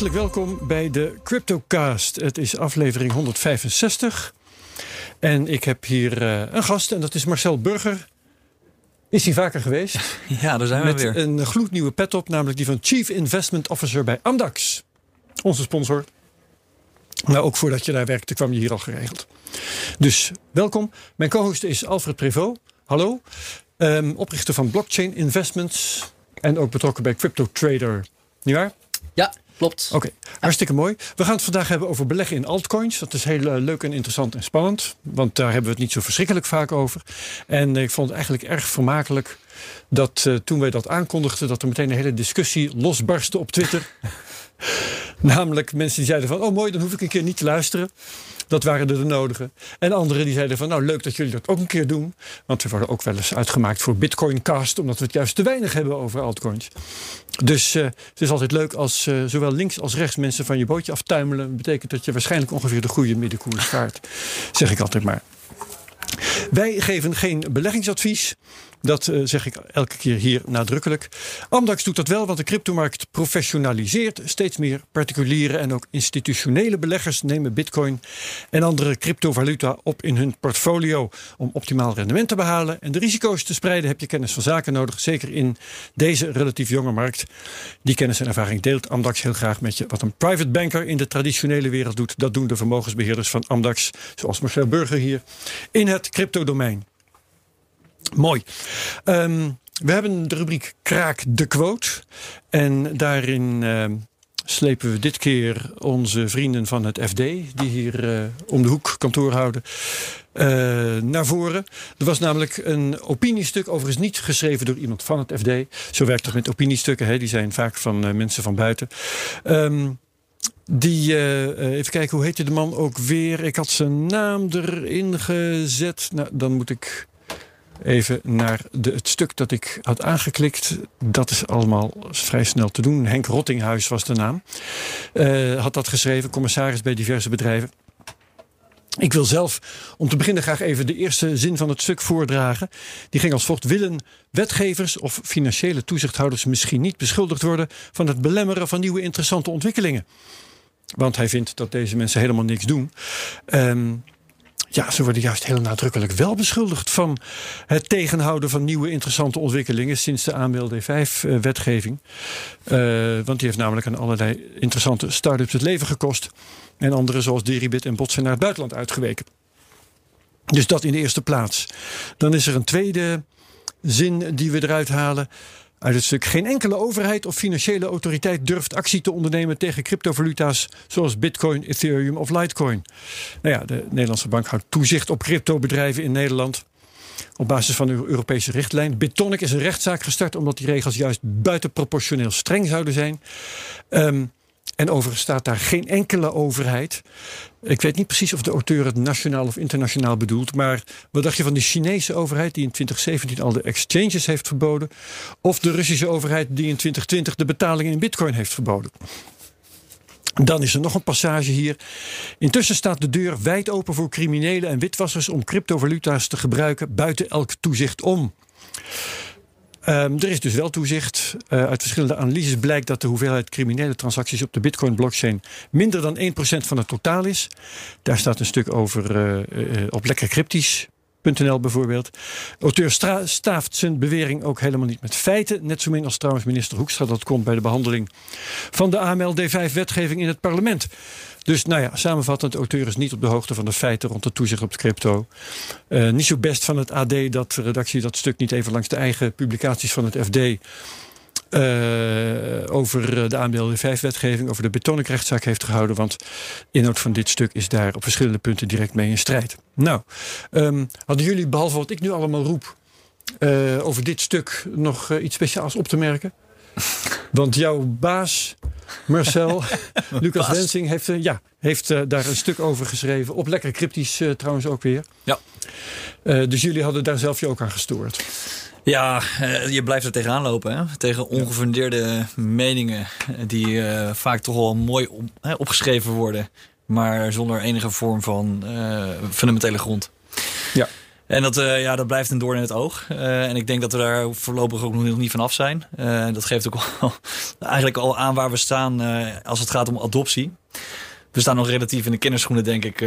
Hartelijk welkom bij de CryptoCast. Het is aflevering 165. En ik heb hier uh, een gast en dat is Marcel Burger. Is hij vaker geweest? Ja, daar zijn we Met weer. een gloednieuwe pet op, namelijk die van Chief Investment Officer bij Amdax. Onze sponsor. Maar ook voordat je daar werkte kwam je hier al geregeld. Dus welkom. Mijn co-host is Alfred Prevot. Hallo. Um, oprichter van Blockchain Investments. En ook betrokken bij Crypto Trader. Niet waar? Ja, klopt. Oké, okay. hartstikke mooi. We gaan het vandaag hebben over beleggen in altcoins. Dat is heel uh, leuk en interessant en spannend. Want daar hebben we het niet zo verschrikkelijk vaak over. En uh, ik vond het eigenlijk erg vermakelijk dat uh, toen wij dat aankondigden... dat er meteen een hele discussie losbarstte op Twitter. Namelijk mensen die zeiden van... oh mooi, dan hoef ik een keer niet te luisteren. Dat waren er de nodige. En anderen die zeiden van, nou leuk dat jullie dat ook een keer doen. Want we worden ook wel eens uitgemaakt voor Bitcoincast... omdat we het juist te weinig hebben over altcoins. Dus uh, het is altijd leuk als uh, zowel links als rechts mensen van je bootje aftuimelen. Dat betekent dat je waarschijnlijk ongeveer de goede middenkoers vaart. zeg ik altijd maar. Wij geven geen beleggingsadvies. Dat uh, zeg ik elke keer hier nadrukkelijk. Amdax doet dat wel, want de cryptomarkt professionaliseert. Steeds meer particuliere en ook institutionele beleggers nemen bitcoin en andere cryptovaluta op in hun portfolio om optimaal rendement te behalen. En de risico's te spreiden heb je kennis van zaken nodig. Zeker in deze relatief jonge markt. Die kennis en ervaring deelt Amdax heel graag met je. Wat een private banker in de traditionele wereld doet, dat doen de vermogensbeheerders van Amdax, zoals Marcel Burger hier, in het cryptodomein. Mooi. Um, we hebben de rubriek Kraak de Quote. En daarin uh, slepen we dit keer onze vrienden van het FD, die hier uh, om de hoek kantoor houden, uh, naar voren. Er was namelijk een opiniestuk, overigens niet geschreven door iemand van het FD. Zo werkt het met opiniestukken, hè? die zijn vaak van mensen van buiten. Um, die, even kijken, hoe heette de man ook weer? Ik had zijn naam erin gezet. Nou, dan moet ik even naar de, het stuk dat ik had aangeklikt. Dat is allemaal vrij snel te doen. Henk Rottinghuis was de naam. Uh, had dat geschreven, commissaris bij diverse bedrijven. Ik wil zelf om te beginnen graag even de eerste zin van het stuk voordragen. Die ging als volgt: Willen wetgevers of financiële toezichthouders misschien niet beschuldigd worden van het belemmeren van nieuwe interessante ontwikkelingen? Want hij vindt dat deze mensen helemaal niks doen. Um, ja, ze worden juist heel nadrukkelijk wel beschuldigd van het tegenhouden van nieuwe interessante ontwikkelingen sinds de AML D5-wetgeving. Uh, want die heeft namelijk aan allerlei interessante start-ups het leven gekost. En andere zoals Deribit en Bot zijn naar het buitenland uitgeweken. Dus dat in de eerste plaats. Dan is er een tweede zin die we eruit halen. Uit het stuk geen enkele overheid of financiële autoriteit durft actie te ondernemen tegen cryptovaluta's zoals Bitcoin, Ethereum of Litecoin. Nou ja, de Nederlandse bank houdt toezicht op cryptobedrijven in Nederland. Op basis van de Europese richtlijn. Bitonic is een rechtszaak gestart omdat die regels juist buitenproportioneel streng zouden zijn. Um, en overigens staat daar geen enkele overheid. Ik weet niet precies of de auteur het nationaal of internationaal bedoelt. Maar wat dacht je van de Chinese overheid die in 2017 al de exchanges heeft verboden? Of de Russische overheid die in 2020 de betalingen in bitcoin heeft verboden? Dan is er nog een passage hier. Intussen staat de deur wijd open voor criminelen en witwassers om cryptovaluta's te gebruiken buiten elk toezicht om. Um, er is dus wel toezicht. Uh, uit verschillende analyses blijkt dat de hoeveelheid criminele transacties op de Bitcoin-blockchain minder dan 1% van het totaal is. Daar staat een stuk over uh, uh, op lekker cryptisch. .nl bijvoorbeeld. Auteur staaft zijn bewering ook helemaal niet met feiten. Net zo min als trouwens minister Hoekstra dat komt bij de behandeling van de AML-D5-wetgeving in het parlement. Dus nou ja, samenvattend, auteur is niet op de hoogte van de feiten rond de toezicht op crypto. Uh, niet zo best van het AD dat de redactie dat stuk niet even langs de eigen publicaties van het FD uh, over de AML 5-wetgeving, over de Betonic-rechtszaak heeft gehouden. Want inhoud van dit stuk is daar op verschillende punten direct mee in strijd. Nou, um, hadden jullie, behalve wat ik nu allemaal roep, uh, over dit stuk nog iets speciaals op te merken? Want jouw baas, Marcel, Lucas. Wensing, heeft, uh, ja, heeft uh, daar een stuk over geschreven. Op lekker cryptisch uh, trouwens ook weer. Ja. dus jullie hadden daar zelf je ook aan gestoord. Ja, je blijft er tegenaan lopen. Hè? Tegen ongefundeerde meningen die vaak toch wel mooi op, hè, opgeschreven worden. Maar zonder enige vorm van fundamentele grond. Ja. En dat, uh, ja, dat blijft een doorn in het oog. Uh, en ik denk dat we daar voorlopig ook nog niet vanaf zijn. Uh, dat geeft ook al, eigenlijk al aan waar we staan als het gaat om adoptie. We staan nog relatief in de kinderschoenen, denk ik.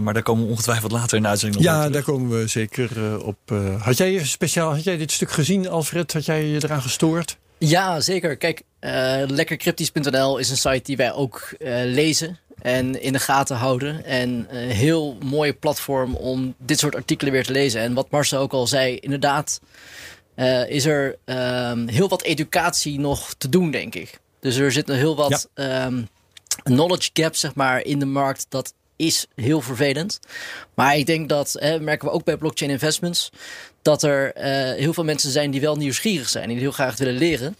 maar daar komen we ongetwijfeld later in de uitzending Ja, daar komen we zeker op. had jij speciaal, had jij dit stuk gezien, Alfred? Had jij je eraan gestoord? Ja, zeker. Kijk, lekkercryptisch.nl is een site die wij ook lezen en in de gaten houden. En een heel mooie platform om dit soort artikelen weer te lezen. En wat Marcel ook al zei, inderdaad uh, is er um, heel wat educatie nog te doen, denk ik. Dus er zit nog heel wat ja. um, knowledge gap zeg maar, in de markt. Dat is heel vervelend. Maar ik denk dat, hè, merken we ook bij blockchain investments, dat er uh, heel veel mensen zijn die wel nieuwsgierig zijn. Die heel graag willen leren.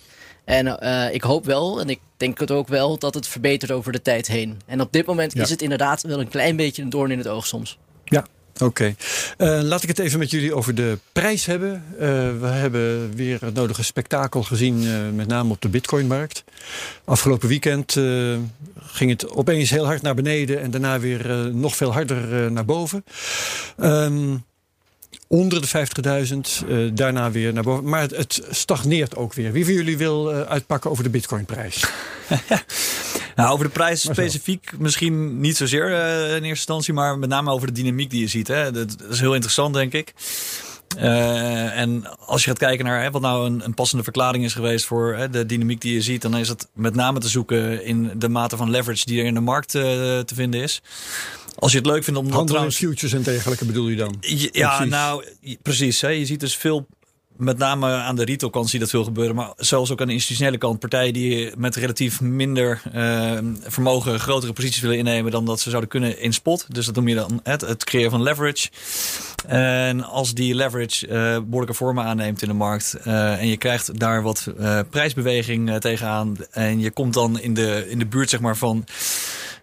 En uh, ik hoop wel, en ik denk het ook wel, dat het verbetert over de tijd heen. En op dit moment ja. is het inderdaad wel een klein beetje een doorn in het oog soms. Ja, Oké. Okay. Uh, laat ik het even met jullie over de prijs hebben. Uh, we hebben weer het nodige spektakel gezien, uh, met name op de bitcoinmarkt. Afgelopen weekend ging het opeens heel hard naar beneden en daarna weer nog veel harder naar boven. Um, onder de 50.000, uh, daarna weer naar boven. Maar het, het, stagneert ook weer. Wie van jullie wil uh, uitpakken over de bitcoinprijs? nou, over de prijs specifiek misschien niet zozeer uh, in eerste instantie, maar met name over de dynamiek die je ziet. Hè. Dat, dat is heel interessant, denk ik. Uh, en als je gaat kijken naar hè, wat nou een, een, passende verklaring is geweest voor hè, de dynamiek die je ziet, dan is het met name te zoeken in de mate van leverage die er in de markt uh, te vinden is. Als je het leuk vindt om trouwens... futures en dergelijke bedoel je dan? Ja, precies. nou precies. Hè. Je ziet dus veel met name aan de retailkant zie je dat veel gebeuren. Maar zelfs ook aan de institutionele kant. Partijen die met relatief minder uh, vermogen grotere posities willen innemen dan dat ze zouden kunnen in spot. Dus dat noem je dan het, het creëren van leverage. En als die leverage uh, behoorlijke vormen aanneemt in de markt. Uh, en je krijgt daar wat uh, prijsbeweging tegenaan. En je komt dan in de, in de buurt zeg maar van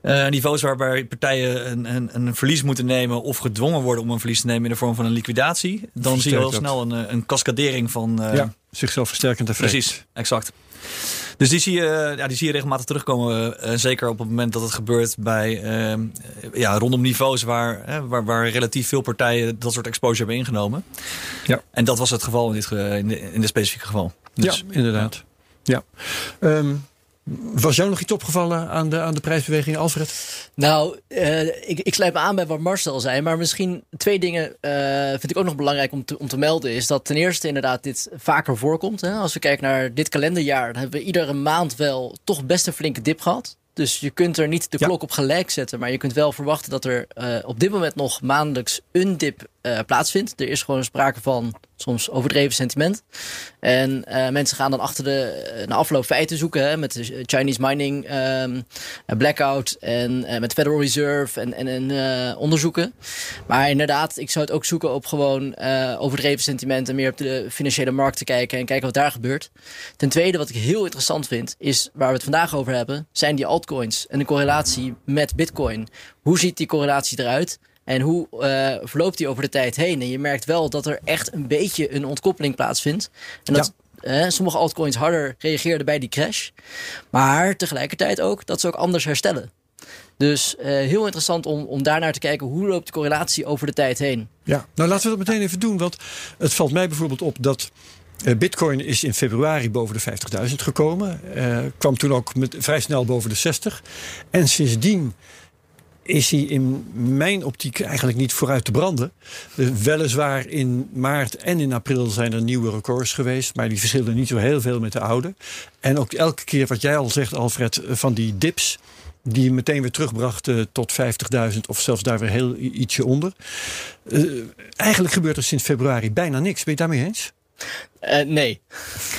uh, niveaus waarbij partijen een, een, een, verlies moeten nemen of gedwongen worden om een verlies te nemen in de vorm van een liquidatie, dan zie je al snel een, eh, een cascadering van. Uh, ja, zichzelf versterkend effect. Precies, exact. Dus die zie je, ja, die zie je regelmatig terugkomen. Uh, zeker op het moment dat het gebeurt bij, uh, ja, rondom niveaus waar, uh, waar, waar relatief veel partijen dat soort exposure hebben ingenomen. Ja. En dat was het geval in dit, in de, in dit specifieke geval. Dus, ja, inderdaad. Ja. Um, was jou nog iets opgevallen aan de, aan de prijsbeweging, Alfred? Nou, uh, ik, ik sluit me aan bij wat Marcel zei. Maar misschien twee dingen uh, vind ik ook nog belangrijk om te, om te melden. Is dat ten eerste inderdaad dit vaker voorkomt. Hè? Als we kijken naar dit kalenderjaar, dan hebben we iedere maand wel toch best een flinke dip gehad. Dus je kunt er niet de klok op gelijk zetten. Maar je kunt wel verwachten dat er uh, op dit moment nog maandelijks een dip uh, plaatsvindt. Er is gewoon sprake van soms overdreven sentiment. En uh, mensen gaan dan achter de na afloop feiten zoeken. Hè, met de Chinese mining um, blackout en met Federal Reserve en, en, en onderzoeken. Maar inderdaad, ik zou het ook zoeken op gewoon overdreven sentiment. En meer op de financiële markt te kijken en kijken wat daar gebeurt. Ten tweede, wat ik heel interessant vind, is waar we het vandaag over hebben, zijn die altcoins en de correlatie met Bitcoin. Hoe ziet die correlatie eruit? En hoe uh, verloopt die over de tijd heen? En je merkt wel dat er echt een beetje een ontkoppeling plaatsvindt. En dat ja. uh, sommige altcoins harder reageerden bij die crash. Maar tegelijkertijd ook dat ze ook anders herstellen. Dus uh, heel interessant om, om daarnaar te kijken hoe loopt de correlatie over de tijd heen. Ja, nou laten we dat meteen even doen. Want het valt mij bijvoorbeeld op dat Bitcoin is in februari boven de 50.000 gekomen. Uh, kwam toen ook met, vrij snel boven de 60. En sindsdien is hij in mijn optiek eigenlijk niet vooruit te branden. Weliswaar in maart en in april zijn er nieuwe records geweest, maar die verschillen niet zo heel veel met de oude. En ook elke keer wat jij al zegt, Alfred, van die dips. Die je meteen weer terugbrachten tot 50.000 of zelfs daar weer heel ietsje onder. Uh, eigenlijk gebeurt er sinds februari bijna niks. Ben je daarmee eens? Uh, nee.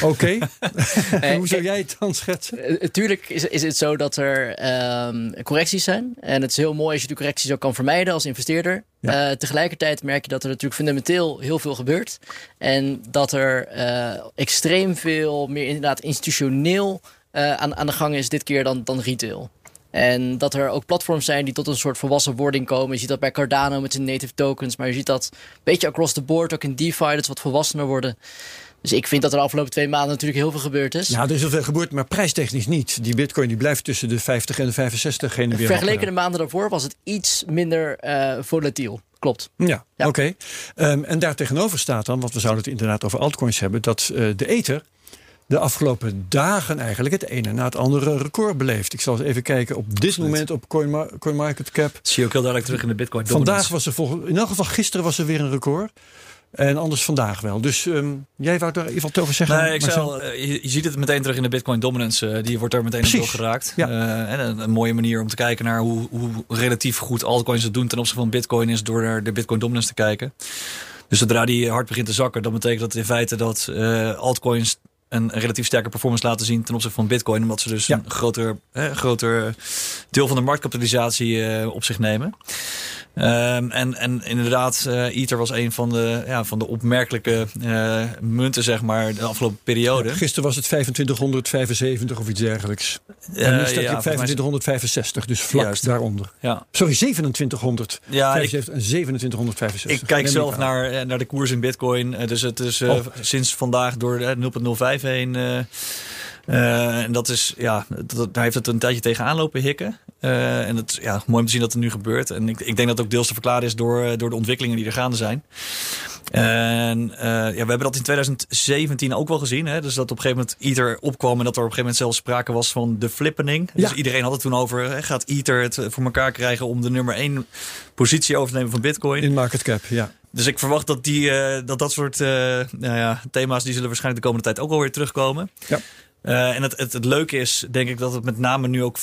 Oké. Okay. Hoe zou jij het dan schetsen? Uh, tuurlijk is, is het zo dat er um, correcties zijn. En het is heel mooi als je die correcties ook kan vermijden als investeerder. Ja. Uh, tegelijkertijd merk je dat er natuurlijk fundamenteel heel veel gebeurt. En dat er extreem veel meer inderdaad institutioneel aan, aan de gang is dit keer dan, dan retail. En dat er ook platforms zijn die tot een soort volwassen wording komen. Je ziet dat bij Cardano met zijn native tokens. Maar je ziet dat een beetje across the board, ook in DeFi, dat ze wat volwassener worden. Dus ik vind dat er de afgelopen twee maanden natuurlijk heel veel gebeurd is. Ja, er is heel veel gebeurd, maar prijstechnisch niet. Die bitcoin die blijft tussen de 50 en de 65 heen en weer. Vergeleken de maanden daarvoor was het iets minder uh, volatiel. Klopt. Ja, oké. Okay. Um, en daar tegenover staat dan, want we zouden het inderdaad over altcoins hebben, dat uh, de Ether de afgelopen dagen eigenlijk het ene na het andere record beleeft. Ik zal eens even kijken op dit moment op CoinMarketCap. Coin Zie je ook heel duidelijk terug in de Bitcoin. Vandaag was er volgens, in elk geval gisteren was er weer een record. En anders vandaag wel. Dus um, jij wou daar even wat over zeggen? Nee, ik zal, uh, je, je, ziet het meteen terug in de Bitcoin dominance. Uh, die wordt er meteen door geraakt. Ja. Uh, en een, een, mooie manier om te kijken naar hoe, hoe relatief goed altcoins het doen ten opzichte van Bitcoin is door naar de Bitcoin dominance te kijken. Dus zodra die hard begint te zakken, dan betekent dat in feite dat altcoins een relatief sterke performance laten zien ten opzichte van Bitcoin. Omdat ze dus ja. een groter, eh, groter deel van de marktkapitalisatie eh, op zich nemen. Um, en, en inderdaad, uh, Ether was een van de, ja, van de opmerkelijke uh, munten, zeg maar, de afgelopen periode. Ja, gisteren was het 2575 of iets dergelijks. Uh, en nu staat ja, op 2565, dus vlak Juist. daaronder. Ja. Sorry, 2700. Ja, ik, en 2765. Ik kijk zelf naar, naar de koers in Bitcoin. Dus het is oh. sinds vandaag door 0,05 heen. Uh, en dat is, ja, dat, daar heeft het een tijdje tegenaan lopen hikken. Uh, en het ja, mooi om te zien dat het nu gebeurt. En ik, ik denk dat het ook deels te verklaren is door, eh, door de ontwikkelingen die er gaande zijn. En uh, ja, we hebben dat in 2017 ook wel gezien. Hè? Dus dat op een gegeven moment Ether opkwam en dat er op een gegeven moment zelfs sprake was van de flippening. Ja. Dus iedereen had het toen over, hè, gaat Ether het voor elkaar krijgen om de nummer 1 positie over te nemen van Bitcoin? In market cap, ja. Dus ik verwacht dat die, uh, dat, dat soort nou ja, thema's, die zullen waarschijnlijk de komende tijd ook alweer terugkomen. Ja. Uh, en het, het, het, leuke is, denk ik, dat het met name nu ook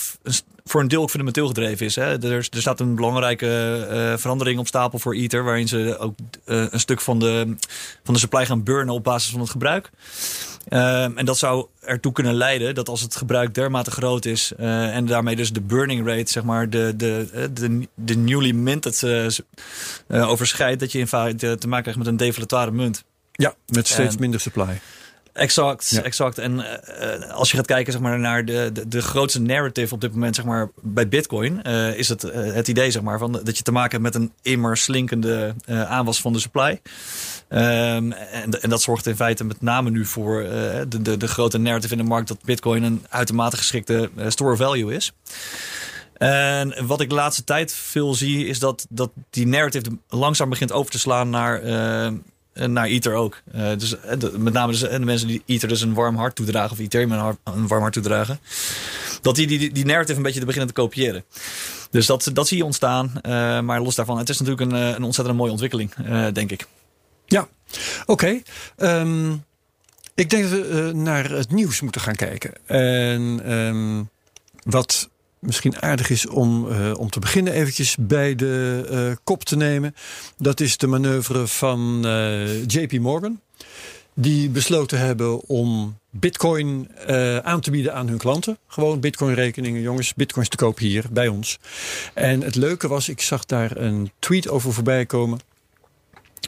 voor een deel ook fundamenteel gedreven is. Hè. Er, er staat een belangrijke uh, verandering op stapel voor Ether, waarin ze ook uh, een stuk van de, van de supply gaan burnen op basis van het gebruik. en dat zou ertoe kunnen leiden dat als het gebruik dermate groot is en daarmee dus de burning rate, zeg maar, de, de, de, de newly minted overschrijdt, dat je in feite te maken krijgt met een deflatoire munt. Ja, met steeds en, minder supply. Exact, exact. En uh, als je gaat kijken zeg maar, naar de, de, de, grootste narrative op dit moment zeg maar, bij Bitcoin, uh, is het uh, het idee zeg maar, van, dat je te maken hebt met een immer slinkende aanwas van de supply. Um, en, en, dat zorgt in feite met name nu voor de, de, de grote narrative in de markt dat Bitcoin een uitermate geschikte store value is. En wat ik de laatste tijd veel zie, is dat, dat die narrative langzaam begint over te slaan naar naar Ether ook. Uh, dus de, met name dus, de mensen die Ether dus een warm hart toedragen, of Ethereum een, een warm hart toedragen, dat die, die, die narrative een beetje te beginnen te kopiëren. Dus dat, dat zie je ontstaan. Maar los daarvan, het is natuurlijk een, een ontzettend mooie ontwikkeling, denk ik. Ja, oké. Ehm, ik denk dat we naar het nieuws moeten gaan kijken. En um, wat misschien aardig is om, uh, om te beginnen eventjes bij de uh, kop te nemen. Dat is de manoeuvre van uh, JP Morgan. Die besloten hebben om bitcoin aan te bieden aan hun klanten. Gewoon bitcoin rekeningen, jongens, bitcoins te kopen hier bij ons. En het leuke was, ik zag daar een tweet over voorbij komen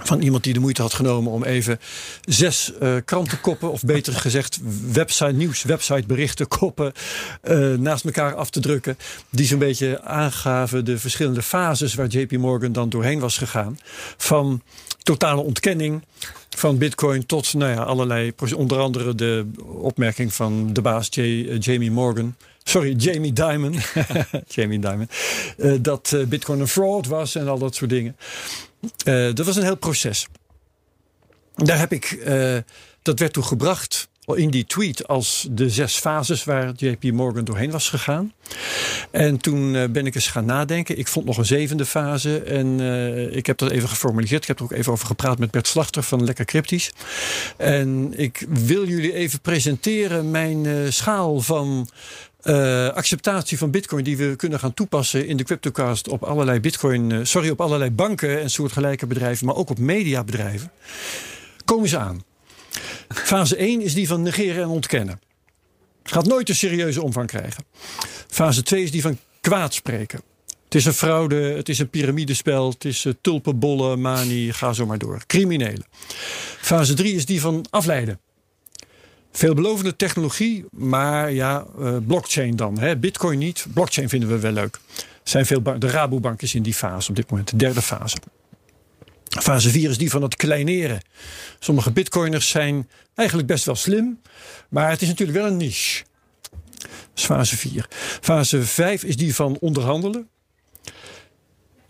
van iemand die de moeite had genomen om even zes uh, krantenkoppen, of beter gezegd website nieuws, websiteberichten koppen uh, naast elkaar af te drukken. Die zo'n beetje aangaven de verschillende fases waar JP Morgan dan doorheen was gegaan. Van totale ontkenning van Bitcoin tot nou ja, allerlei, onder andere de opmerking van de baas J, uh, Jamie Morgan. Sorry, Jamie Dimon. Jamie Dimon. Dat Bitcoin een fraud was en al dat soort dingen. Uh, dat was een heel proces. Daar heb ik, uh, dat werd toen gebracht in die tweet als de zes fases waar JP Morgan doorheen was gegaan. En toen uh, ben ik eens gaan nadenken. Ik vond nog een zevende fase en ik heb dat even geformuliseerd. Ik heb er ook even over gepraat met Bert Slachter van Lekker Cryptisch. En ik wil jullie even presenteren mijn schaal van uh, acceptatie van Bitcoin die we kunnen gaan toepassen in de Cryptocast op allerlei Bitcoin, uh, sorry, op allerlei banken en soortgelijke bedrijven, maar ook op mediabedrijven. Komen ze aan. Fase 1 is die van negeren en ontkennen. Gaat nooit een serieuze omvang krijgen. Fase 2 is die van kwaad spreken. Het is een fraude, het is een piramidespel, het is uh, tulpenbollen, manie, ga zo maar door. Criminelen. Fase 3 is die van afleiden. Veelbelovende technologie, maar ja, uh, blockchain dan. Hè? Bitcoin niet, blockchain vinden we wel leuk. Zijn veel de Rabobank is in die fase op dit moment, de derde fase. Fase 4 is die van het kleineren. Sommige bitcoiners zijn eigenlijk best wel slim, maar het is natuurlijk wel een niche. Dat is fase 4. Fase 5 is die van onderhandelen.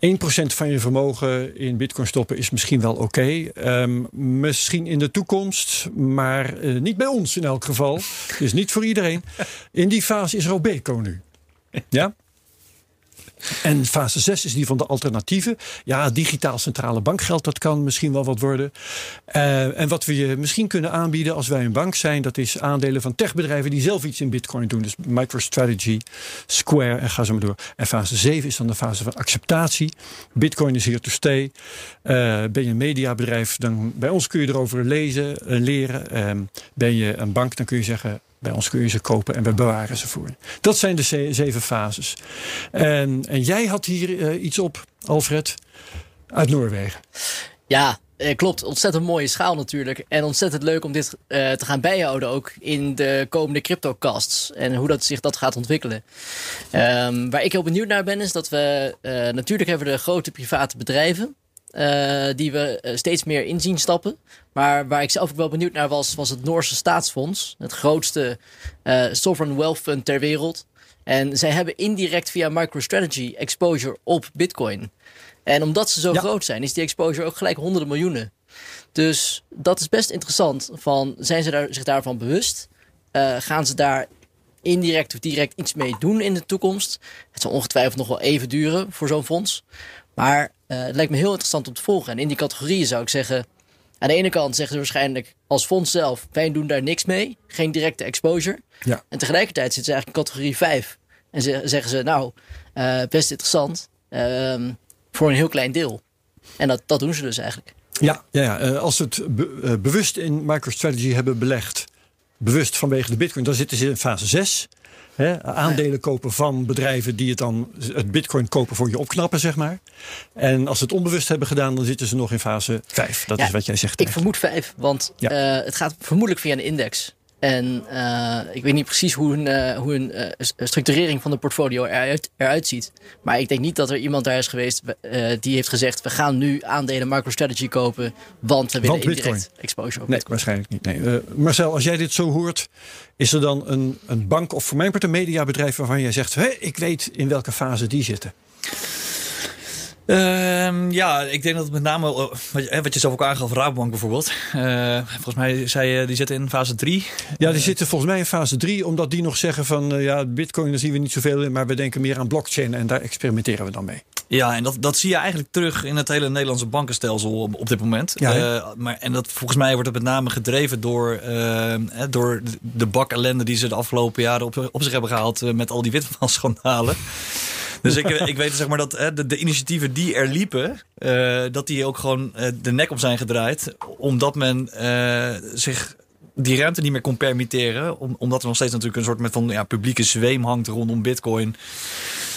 1% van je vermogen in bitcoin stoppen is misschien wel oké. Ehm, misschien in de toekomst, maar uh, niet bij ons in elk geval. Dus niet voor iedereen. In die fase is Robeco nu. Ja? En fase 6 is die van de alternatieven. Ja, digitaal centrale bankgeld, dat kan misschien wel wat worden. Uh, en wat we je misschien kunnen aanbieden als wij een bank zijn, dat is aandelen van techbedrijven die zelf iets in Bitcoin doen. Dus MicroStrategy, Square en ga zo maar door. En fase 7 is dan de fase van acceptatie. Bitcoin is here to stay. Uh, ben je een mediabedrijf, dan bij ons kun je erover lezen, uh, leren. Uh, ben je een bank, dan kun je zeggen bij ons kun je ze kopen en we bewaren ze voor. Dat zijn de zeven fases. En, en jij had hier uh, iets op, Alfred, uit Noorwegen. Ja, eh, klopt. Ontzettend mooie schaal natuurlijk. En ontzettend leuk om dit uh, te gaan bijhouden ook in de komende cryptocasts. En hoe dat zich dat gaat ontwikkelen. Um, waar ik heel benieuwd naar ben is dat we... Uh, natuurlijk hebben de grote private bedrijven. Uh, die we uh, steeds meer in zien stappen. Maar waar ik zelf ook wel benieuwd naar was, was het Noorse Staatsfonds. Het grootste uh, sovereign wealth fund ter wereld. En zij hebben indirect via MicroStrategy exposure op Bitcoin. En omdat ze zo ja. groot zijn, is die exposure ook gelijk honderden miljoenen. Dus dat is best interessant. Van, zijn ze daar, zich daarvan bewust? gaan ze daar indirect of direct iets mee doen in de toekomst? Het zal ongetwijfeld nog wel even duren voor zo'n fonds. Maar uh, het lijkt me heel interessant om te volgen. En in die categorieën zou ik zeggen... Aan de ene kant zeggen ze waarschijnlijk als fonds zelf... wij doen daar niks mee, geen directe exposure. Ja. En tegelijkertijd zitten ze eigenlijk in categorie 5. En ze, zeggen ze, nou, uh, best interessant... Uh, voor een heel klein deel. En dat, dat doen ze dus eigenlijk. Ja, ja, ja. Uh, als ze het be bewust in MicroStrategy hebben belegd... bewust vanwege de bitcoin, dan zitten ze in fase 6... He, aandelen kopen van bedrijven die het dan het bitcoin kopen voor je opknappen, zeg maar. En als ze het onbewust hebben gedaan, dan zitten ze nog in fase 5. Dat ja, is wat jij zegt. Ik vermoed 5, want ja. uh, het gaat vermoedelijk via een index. En uh, ik weet niet precies hoe een, uh, hoe een uh, structurering van de portfolio eruit, eruit ziet. Maar ik denk niet dat er iemand daar is geweest die heeft gezegd... we gaan nu aandelen MicroStrategy kopen, want we willen indirect exposure op Nee, Bitcoin. waarschijnlijk niet. Nee. Marcel, als jij dit zo hoort, is er dan een, een bank of voor mijn part een mediabedrijf... waarvan jij zegt, hey, ik weet in welke fase die zitten? Uh, ja, ik denk dat het met name, uh, wat, je, wat je zelf ook aangaf, Rabobank bijvoorbeeld. Uh, volgens mij zei je, die zitten in fase 3. Ja, die zitten volgens mij in fase 3, omdat die nog zeggen van, uh, ja, bitcoin, daar zien we niet zoveel in, maar we denken meer aan blockchain en daar experimenteren we dan mee. Ja, en dat, dat zie je eigenlijk terug in het hele Nederlandse bankenstelsel op, op dit moment. Ja, uh, maar, en dat, volgens mij wordt het met name gedreven door, uh, door de bak ellende die ze de afgelopen jaren op, op zich hebben gehaald uh, met al die witwasschandalen. Dus ik, ik weet zeg maar dat de, de initiatieven die er liepen, uh, dat die ook gewoon uh, de nek op zijn gedraaid. Omdat men uh, zich die ruimte niet meer kon permitteren. Om, omdat er nog steeds natuurlijk een soort met van ja, publieke zweem hangt rondom bitcoin.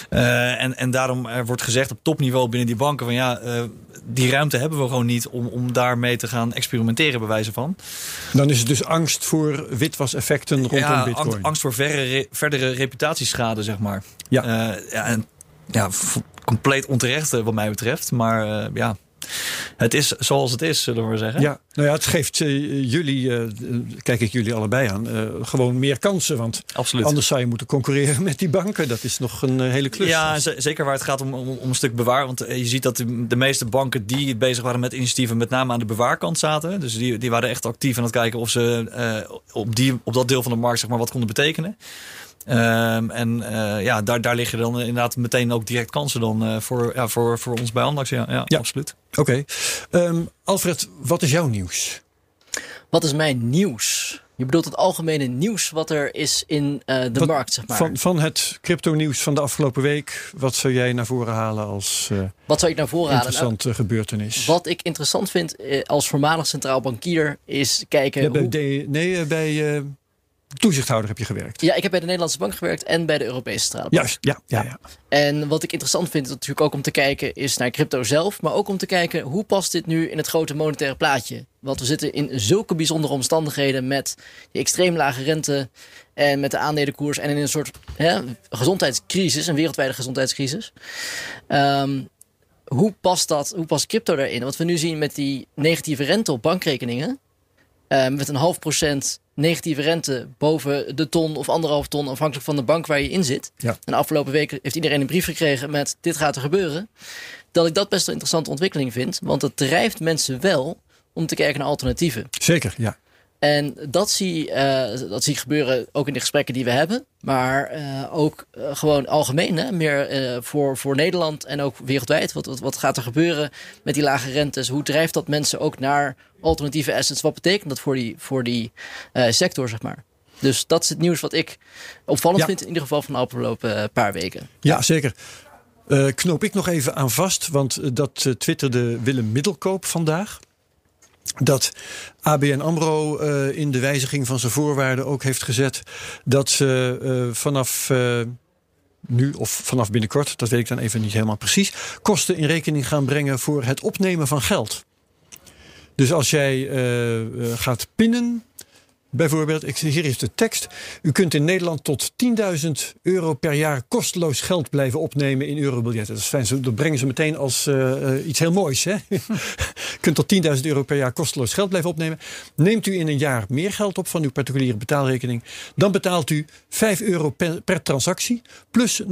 Uh, en, en daarom er wordt gezegd op topniveau binnen die banken van ja, uh, die ruimte hebben we gewoon niet om, om daarmee te gaan experimenteren, bij wijze van. Dan is het dus angst voor witwaseffecten rondom ja, bitcoin. Angst voor verre, verdere reputatieschade, zeg maar. Ja. Uh, ja, en, ja compleet onterecht wat mij betreft. Maar ja, het is zoals het is, zullen we zeggen. Ja, nou ja, het geeft uh, jullie, uh, kijk ik jullie allebei aan, uh, gewoon meer kansen. Want Absoluut. anders zou je moeten concurreren met die banken. Dat is nog een hele klus. Ja, zeker waar het gaat om, om, om een stuk bewaar. Want je ziet dat de, de, meeste banken die bezig waren met initiatieven, met name aan de bewaarkant zaten. Dus die, die waren echt actief aan het kijken of ze op, die, op dat deel van de markt zeg maar, wat konden betekenen. Um, en uh, ja, daar, daar liggen dan inderdaad meteen ook direct kansen dan uh, voor, ja, voor, voor ons bij Andax. Ja, ja, ja. absoluut. Oké. Okay. Um, Alfred, wat is jouw nieuws? Wat is mijn nieuws? Je bedoelt het algemene nieuws wat er is in uh, de wat, markt, zeg maar. Van, van het crypto-nieuws van de afgelopen week. Wat zou jij naar voren halen als uh, wat zou ik naar voren interessante halen? Nou, gebeurtenis? Wat ik interessant vind uh, als voormalig centraal bankier is kijken... Ja, bij hoe... de, nee, bij toezichthouder heb je gewerkt. Ja, ik heb bij de Nederlandse Bank gewerkt en bij de Europese Centrale Bank. Juist, ja, ja, ja. En wat ik interessant vind natuurlijk ook om te kijken is naar crypto zelf, maar ook om te kijken hoe past dit nu in het grote monetaire plaatje. Want we zitten in zulke bijzondere omstandigheden met die extreem lage rente en met de aandelenkoers en in een soort hè, gezondheidscrisis, een wereldwijde gezondheidscrisis. Um, hoe past dat, hoe past crypto daarin? Wat we nu zien met die negatieve rente op bankrekeningen. Uh, met een half procent negatieve rente boven de ton of anderhalf ton, afhankelijk van de bank waar je in zit. Ja. En de afgelopen weken heeft iedereen een brief gekregen met dit gaat er gebeuren. Dat ik dat best een interessante ontwikkeling vind, want het drijft mensen wel om te kijken naar alternatieven. Zeker, ja. En dat zie, uh, dat zie ik gebeuren ook in de gesprekken die we hebben. Maar uh, ook uh, gewoon algemeen. Hè? Meer voor, voor Nederland en ook wereldwijd. Wat, wat, wat gaat er gebeuren met die lage rentes? Hoe drijft dat mensen ook naar alternatieve assets? Wat betekent dat voor die, voor die sector, zeg maar? Dus dat is het nieuws wat ik opvallend ja. vind. In ieder geval van de afgelopen paar weken. Ja, zeker. knoop ik nog even aan vast. Want dat twitterde Willem Middelkoop vandaag dat ABN AMRO uh, in de wijziging van zijn voorwaarden ook heeft gezet dat ze uh, vanaf uh, nu of vanaf binnenkort, dat weet ik dan even niet helemaal precies, kosten in rekening gaan brengen voor het opnemen van geld. Dus als jij gaat pinnen, Bijvoorbeeld, ik, hier is de tekst. U kunt in Nederland tot 10.000 euro per jaar kosteloos geld blijven opnemen in eurobiljetten. Dat, is fijn, dat brengen ze meteen als uh, iets heel moois. Hè? u kunt tot 10.000 euro per jaar kosteloos geld blijven opnemen. Neemt u in een jaar meer geld op van uw particuliere betaalrekening, dan betaalt u 5 euro per, per transactie plus 0,5%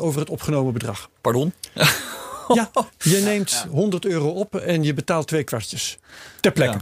over het opgenomen bedrag. Pardon? Ja, je neemt 100 euro op en je betaalt twee kwartjes. Ter plekke.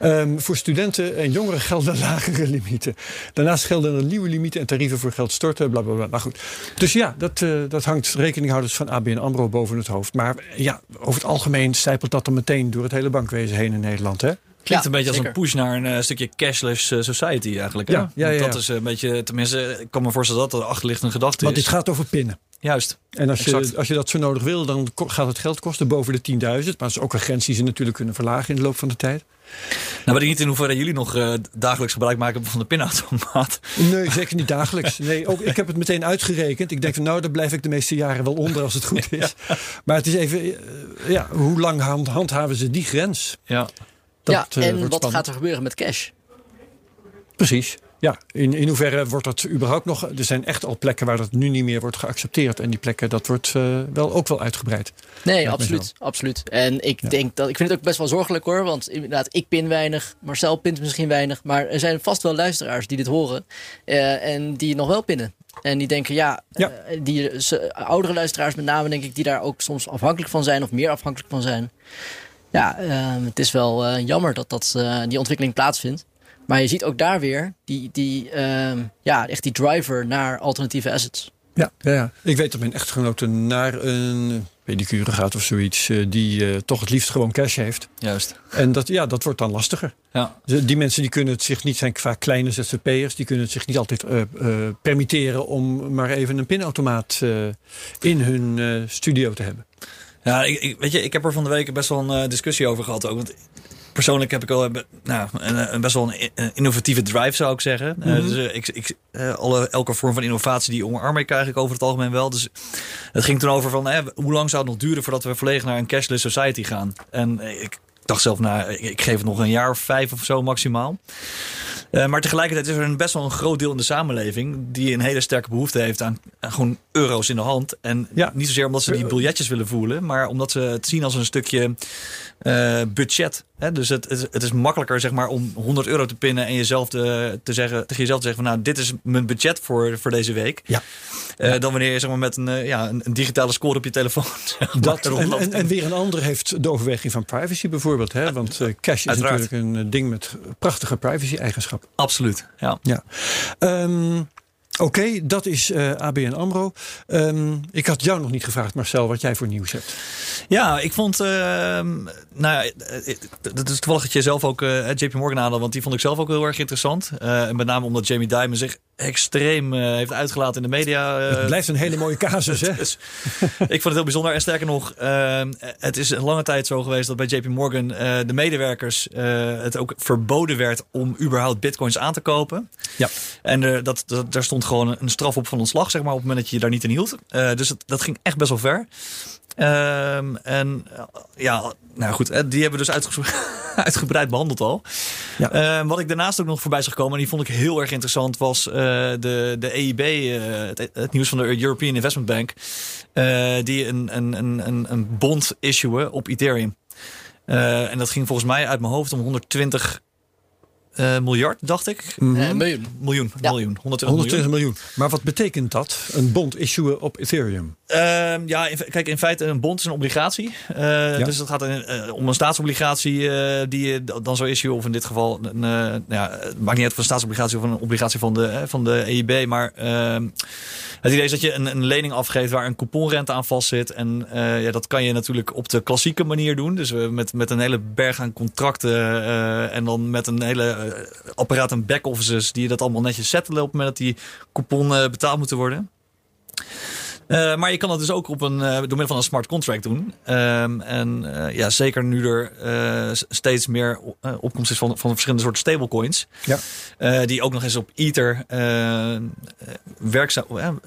Ja. Um, voor studenten en jongeren gelden lagere limieten. Daarnaast gelden er nieuwe limieten en tarieven voor geld storten. Bla, bla, bla. Nou goed. Dus ja, dat, uh, dat hangt rekeninghouders van ABN AMRO boven het hoofd. Maar ja, over het algemeen stijpelt dat dan meteen door het hele bankwezen heen in Nederland. Hè? Klinkt ja, een beetje zeker. als een push naar een uh, stukje cashless uh, society eigenlijk. Hè? Ja, ja, ja, Dat is een beetje, tenminste, ik kan me voorstellen dat er achter ligt een gedachte Want is. dit gaat over pinnen. Juist. En als je, als je dat zo nodig wil, dan gaat het geld kosten boven de 10.000. Maar dat is ook een grens die ze natuurlijk kunnen verlagen in de loop van de tijd. Nou, weet ik niet in hoeverre jullie nog uh, dagelijks gebruik maken van de pinautomaat. Nee, zeker niet dagelijks. Nee, ook, ik heb het meteen uitgerekend. Ik denk van nou, daar blijf ik de meeste jaren wel onder als het goed is. Ja. Maar het is even, uh, ja, hoe lang hand, handhaven ze die grens? Ja, dat, ja en uh, wat spannend. gaat er gebeuren met cash? Precies. Ja, in, in hoeverre wordt dat überhaupt nog... Er zijn echt al plekken waar dat nu niet meer wordt geaccepteerd. En die plekken, dat wordt uh, wel ook wel uitgebreid. Nee, absoluut, absoluut. En ik ja. denk dat... Ik vind het ook best wel zorgelijk hoor. Want inderdaad, ik pin weinig. Marcel pint misschien weinig. Maar er zijn vast wel luisteraars die dit horen. Uh, en die nog wel pinnen. En die denken, ja, ja. Uh, die, oudere luisteraars met name denk ik... die daar ook soms afhankelijk van zijn of meer afhankelijk van zijn. Ja, het is wel jammer dat, dat die ontwikkeling plaatsvindt. Maar je ziet ook daar weer die, die, uh, ja, echt die driver naar alternatieve assets. Ja, ja, ja, ik weet dat mijn echtgenote naar een pedicure gaat of zoiets, uh, die uh, toch het liefst gewoon cash heeft. Juist. En dat, ja, dat wordt dan lastiger. Ja. Die mensen die kunnen het zich niet, zijn vaak kleine ZZP'ers, die kunnen het zich niet altijd uh, permitteren om maar even een pinautomaat in hun studio te hebben. Ja, ik, ik, weet je, ik heb er van de week best wel een discussie over gehad ook. Want persoonlijk heb ik al nou, een, een best wel een innovatieve drive, zou ik zeggen. Mm -hmm. uh, dus ik, ik, uh, alle, elke vorm van innovatie die omarm ik eigenlijk over het algemeen wel. Dus het ging toen over van eh, hoe lang zou het nog duren voordat we volledig naar een cashless society gaan. En ik dacht zelf, nou, ik geef het nog een jaar of vijf of zo maximaal. Uh, maar tegelijkertijd is er een best wel een groot deel in de samenleving die een hele sterke behoefte heeft aan, aan gewoon euro's in de hand. En ja. niet zozeer omdat ze die biljetjes willen voelen, maar omdat ze het zien als een stukje uh, budget. Hè? Dus het, het, het, is makkelijker zeg maar, om 100 euro te pinnen en jezelf te, te zeggen, tegen jezelf te zeggen: van, Nou, dit is mijn budget voor, voor deze week. Ja. Uh, ja. Dan wanneer je zeg maar, met een, ja, een, digitale score op je telefoon. Dat, en, en, en, weer een ander heeft de overweging van privacy bijvoorbeeld. Hè? Want cash is natuurlijk een ding met prachtige privacy-eigenschappen. Absoluut, ja. ja. Um, Oké, dat is uh, ABN AMRO. Um, ik had jou nog niet gevraagd, Marcel, wat jij voor nieuws hebt. Ja, ik vond... Uh, nou, dat is toevallig dat je zelf ook uh, JP Morgan aanhad, want die vond ik zelf ook heel erg interessant. met name omdat Jamie Dimon zich extreem heeft uitgelaten in de media. het blijft een hele mooie casus, hè? dus, ik vond het heel bijzonder. En sterker nog, het is een lange tijd zo geweest dat bij JP Morgan de medewerkers het ook verboden werd om überhaupt bitcoins aan te kopen. Ja. En dat, dat, daar stond gewoon een straf op van ontslag, zeg maar, op het moment dat je je daar niet in hield. Dus dat ging echt best wel ver. Ehm, en ja, nou goed, eh, die hebben we dus uitge uitgebreid behandeld al. Ja. Ehm, wat ik daarnaast ook nog voorbij zag komen, en die vond ik heel erg interessant, was uh, de, de EIB, het, het, nieuws van de European Investment Bank, die een, een, een, een bond issuen op Ethereum. en dat ging volgens mij uit mijn hoofd om 120 uh, miljard, dacht ik. Mm -hmm. miljoen. Miljoen, ja. miljoen. 120, 120 miljoen. Maar wat betekent dat? Een bond issuen op Ethereum? Uh, ja, in, kijk, in feite een bond is een obligatie. Uh, ja. Dus het gaat in, om een staatsobligatie die je dan zou issuen. Of in dit geval, een, nou ja, het maakt niet uit of een staatsobligatie of een obligatie van de, van de EIB. Maar ehm, het idee is dat je een, een, lening afgeeft waar een couponrente aan vast zit. En ja, dat kan je natuurlijk op de klassieke manier doen. Dus met, met een hele berg aan contracten en dan met een hele apparaat en back-offices die dat allemaal netjes settelen op het moment dat die coupon betaald moeten worden. Uh, maar je kan dat dus ook op een, uh, door middel van een smart contract doen. Um, en ja, zeker nu er steeds meer opkomst is van, van verschillende soorten stablecoins. Ja. die ook nog eens op Ether werkzaam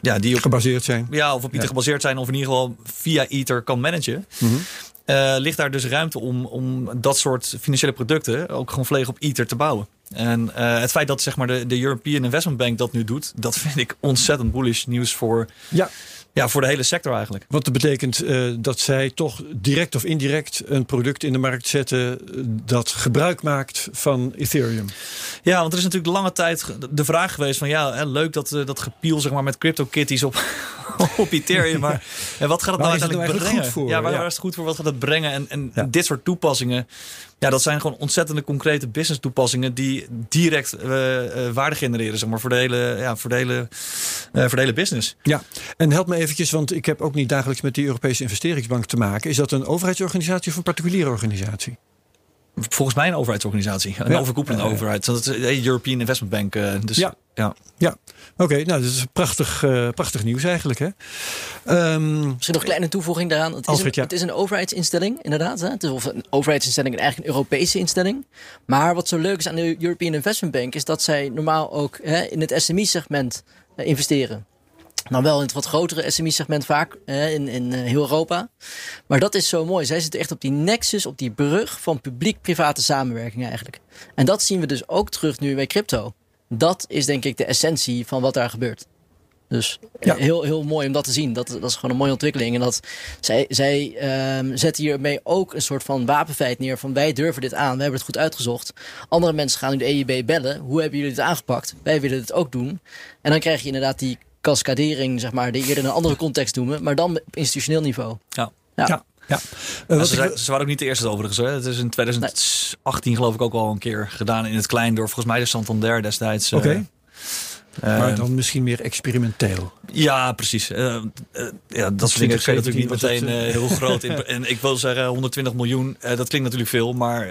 ja, die op, gebaseerd zijn. Ja, of op Ether ja. gebaseerd zijn, of in ieder geval via Ether kan managen. Mm -hmm. Uh, ligt daar dus ruimte om, om dat soort financiële producten ook gewoon volledig op Ether te bouwen. En uh, het feit dat zeg maar, de, de European Investment Bank dat nu doet, dat vind ik ontzettend bullish nieuws voor, ja. Ja, voor de hele sector eigenlijk. Wat dat betekent uh, dat zij toch direct of indirect een product in de markt zetten dat gebruik maakt van Ethereum. Ja, want er is natuurlijk lange tijd de vraag geweest van ja, hè, leuk dat, dat gepiel zeg maar, met CryptoKitties op, op Ethereum. Maar en wat gaat het nou uiteindelijk nou brengen? Voor, ja, waar ja. is het goed voor? Wat gaat het brengen? En, en ja. dit soort toepassingen, ja, dat zijn gewoon ontzettende concrete business toepassingen die direct uh, uh, waarde genereren, zeg maar, voor de hele, ja, voor uh, voor business. Ja, en help me eventjes, want ik heb ook niet dagelijks met die Europese investeringsbank te maken. Is dat een overheidsorganisatie of een particuliere organisatie? Volgens mij een overheidsorganisatie. Een ja. overkoepelende overheid. Dat is de European Investment Bank. Uh, dus, ja. ja. ja. Oké, okay, nou, dat is prachtig, uh, prachtig nieuws eigenlijk. Hè? Um, Misschien nog een kleine toevoeging daaraan. Het is, een, ja. het is een overheidsinstelling, inderdaad. Hè? Het is of een overheidsinstelling en eigenlijk een Europese instelling. Maar wat zo leuk is aan de European Investment Bank... is dat zij normaal ook hè, in het SME-segment uh, investeren. Nou, wel in het wat grotere SME-segment vaak hè, in, in heel Europa. Maar dat is zo mooi. Zij zitten echt op die nexus, op die brug van publiek-private samenwerking eigenlijk. En dat zien we dus ook terug nu bij crypto. Dat is denk ik de essentie van wat daar gebeurt. Dus ja. heel, heel mooi om dat te zien. Dat, dat is gewoon een mooie ontwikkeling. En dat zij, zij um, zetten hiermee ook een soort van wapenfeit neer. Van wij durven dit aan. We hebben het goed uitgezocht. Andere mensen gaan nu de EIB bellen. Hoe hebben jullie dit aangepakt? Wij willen het ook doen. En dan krijg je inderdaad die cascadering, zeg maar, die eerder in een andere context noemen, maar dan op institutioneel niveau. Ja. ja. ja. Ja. Uh, ze, ze, waren ook niet de eerste overigens. Hè. Het is in 2018 nee. geloof ik ook al een keer gedaan in het klein door volgens mij de Santander destijds. Oké. Okay. Uh, maar dan misschien meer experimenteel. Ja, precies. Uh, uh, ja, dat kun je natuurlijk niet meteen heel groot. In, en ik wil zeggen 120 miljoen, dat klinkt natuurlijk veel. Maar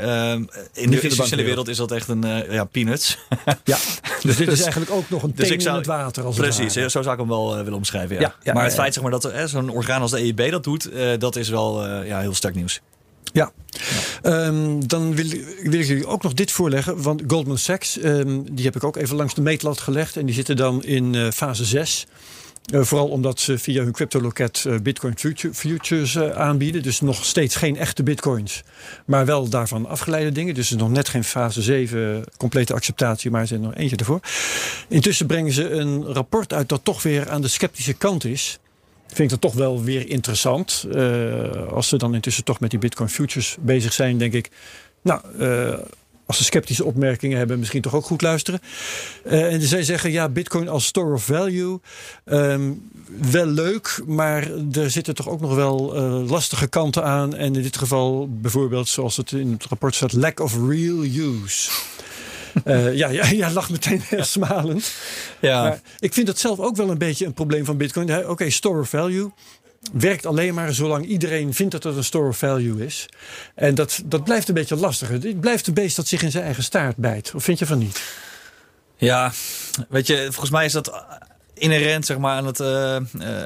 in de institutionele wereld is dat echt een ja, peanuts. ja, dus dit is eigenlijk ook nog een dus teen zou, in het water. Als precies, het zo zou ik hem wel willen omschrijven. Ja. ja, ja maar het feit zeg maar, dat zo'n orgaan als de EIB dat doet, dat is wel ja, heel sterk nieuws. Ja. Um, dan wil, ik jullie ook nog dit voorleggen. Want Goldman Sachs, um, die heb ik ook even langs de meetlat gelegd. En die zitten dan in uh, fase 6. Uh, vooral omdat ze via hun cryptoloket uh, Bitcoin future, futures aanbieden. Dus nog steeds geen echte bitcoins. Maar wel daarvan afgeleide dingen. Dus er is nog net geen fase 7 complete acceptatie. Maar er zit nog eentje ervoor. Intussen brengen ze een rapport uit dat toch weer aan de sceptische kant is vind ik dat toch wel weer interessant. Uh, als ze dan intussen toch met die Bitcoin futures bezig zijn, denk ik. Nou, uh, als ze sceptische opmerkingen hebben, misschien toch ook goed luisteren. Uh, en zij zeggen, ja, Bitcoin als store of value, um, wel leuk, maar er zitten toch ook nog wel lastige kanten aan. En in dit geval bijvoorbeeld, zoals het in het rapport staat, lack of real use. Uh, ja, ja, ja, lag meteen smalend. Ja. Maar ik vind dat zelf ook wel een beetje een probleem van Bitcoin. Oké, okay, store of value werkt alleen maar zolang iedereen vindt dat het een store of value is. En dat, dat blijft een beetje lastiger. Het blijft een beest dat zich in zijn eigen staart bijt. Of vind je van niet? Ja, weet je, volgens mij is dat inherent zeg maar, aan het. Uh, uh,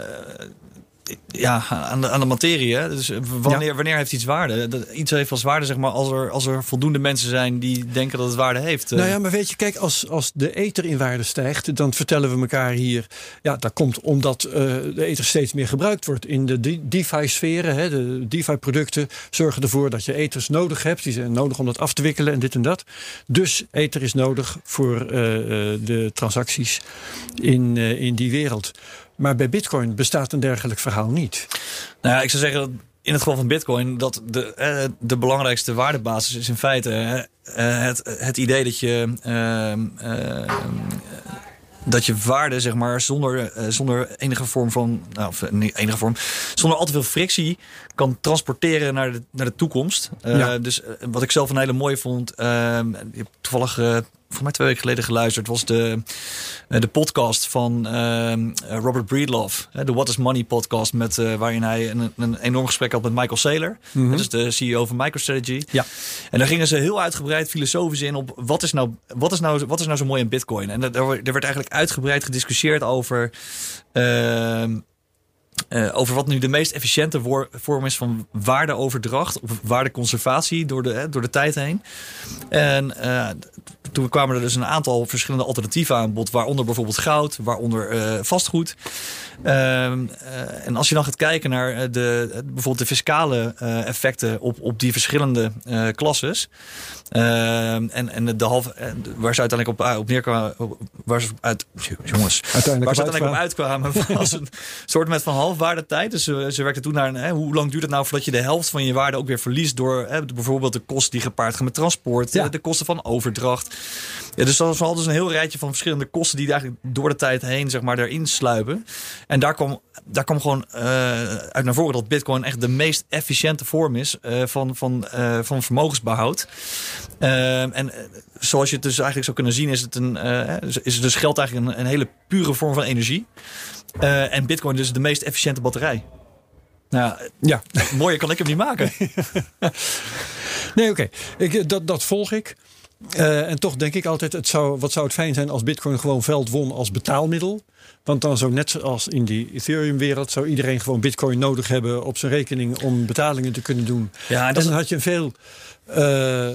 ja, aan de, aan de materie. Hè? Dus wanneer, wanneer heeft iets waarde? Dat, iets heeft als waarde, zeg maar, als er, als er voldoende mensen zijn die denken dat het waarde heeft. Nou ja, maar weet je, kijk, als, als de ether in waarde stijgt, dan vertellen we elkaar hier. Ja, dat komt omdat uh, de ether steeds meer gebruikt wordt in de DeFi-sferen. De DeFi-producten zorgen ervoor dat je ethers nodig hebt. Die zijn nodig om dat af te wikkelen en dit en dat. Dus ether is nodig voor uh, de transacties in, uh, in die wereld. Maar bij Bitcoin bestaat een dergelijk verhaal niet. Nou ja, ik zou zeggen dat in het geval van Bitcoin dat de, eh, de belangrijkste waardebasis is in feite eh, het, het idee dat je. Uh, dat je waarde, zeg maar, zonder, zonder enige vorm van. Nou, of niet enige vorm. Zonder al te veel frictie kan transporteren naar de, naar de toekomst. Ja. Dus wat ik zelf een hele mooie vond. toevallig voor mij twee weken geleden geluisterd. Was de, eh, de podcast van uh, Robert Breedlove. De What is Money podcast. Met, uh, waarin hij een, een enorm gesprek had met Michael Saylor. Mm Dat is de CEO van MicroStrategy. Ja. En daar gingen ze heel uitgebreid filosofisch in op wat is nou, wat is nou, wat is nou zo mooi in Bitcoin. En er, er werd eigenlijk uitgebreid gediscussieerd over. Uh, uh, over wat nu de meest efficiënte vorm is van waardeoverdracht of waardeconservatie door de, hè, door de tijd heen. En uh, toen kwamen er dus een aantal verschillende alternatieven aan bod, waaronder bijvoorbeeld goud, waaronder uh, vastgoed. Ehm, en als je dan gaat kijken naar de, bijvoorbeeld de fiscale effecten op, op die verschillende klasses. Ehm, en, en de halve, waar ze uiteindelijk op, op neerkwamen, waar ze uit, jongens, uiteindelijk waar ze uiteindelijk op uitkwamen, was een soort met van halfwaardetijd. Dus ze, ze werkten toen naar een, hè, hoe lang duurt het nou voordat je de helft van je waarde ook weer verliest door hè, bijvoorbeeld de kosten die gepaard gaan met transport, ja. de kosten van overdracht. Ja, dus dat was al dus een heel rijtje van verschillende kosten die eigenlijk door de tijd heen zeg maar erin sluipen. En daar kwam, daar kwam gewoon uh, uit naar voren dat Bitcoin echt de meest efficiënte vorm is uh, van, van, uh, van vermogensbehoud. en zoals je het dus eigenlijk zou kunnen zien, is het, een, is het dus geld eigenlijk een, een hele pure vorm van energie. Uh, en Bitcoin dus de meest efficiënte batterij. Nou ja, mooier kan ik hem niet maken. nee, oké. Okay. Dat, dat volg ik. Uh, en toch denk ik altijd, het zou, wat zou het fijn zijn als Bitcoin gewoon veld won als betaalmiddel. Want dan zou net zoals in die Ethereum-wereld, zou iedereen gewoon Bitcoin nodig hebben op zijn rekening om betalingen te kunnen doen. Ja, dan had je een veel uh,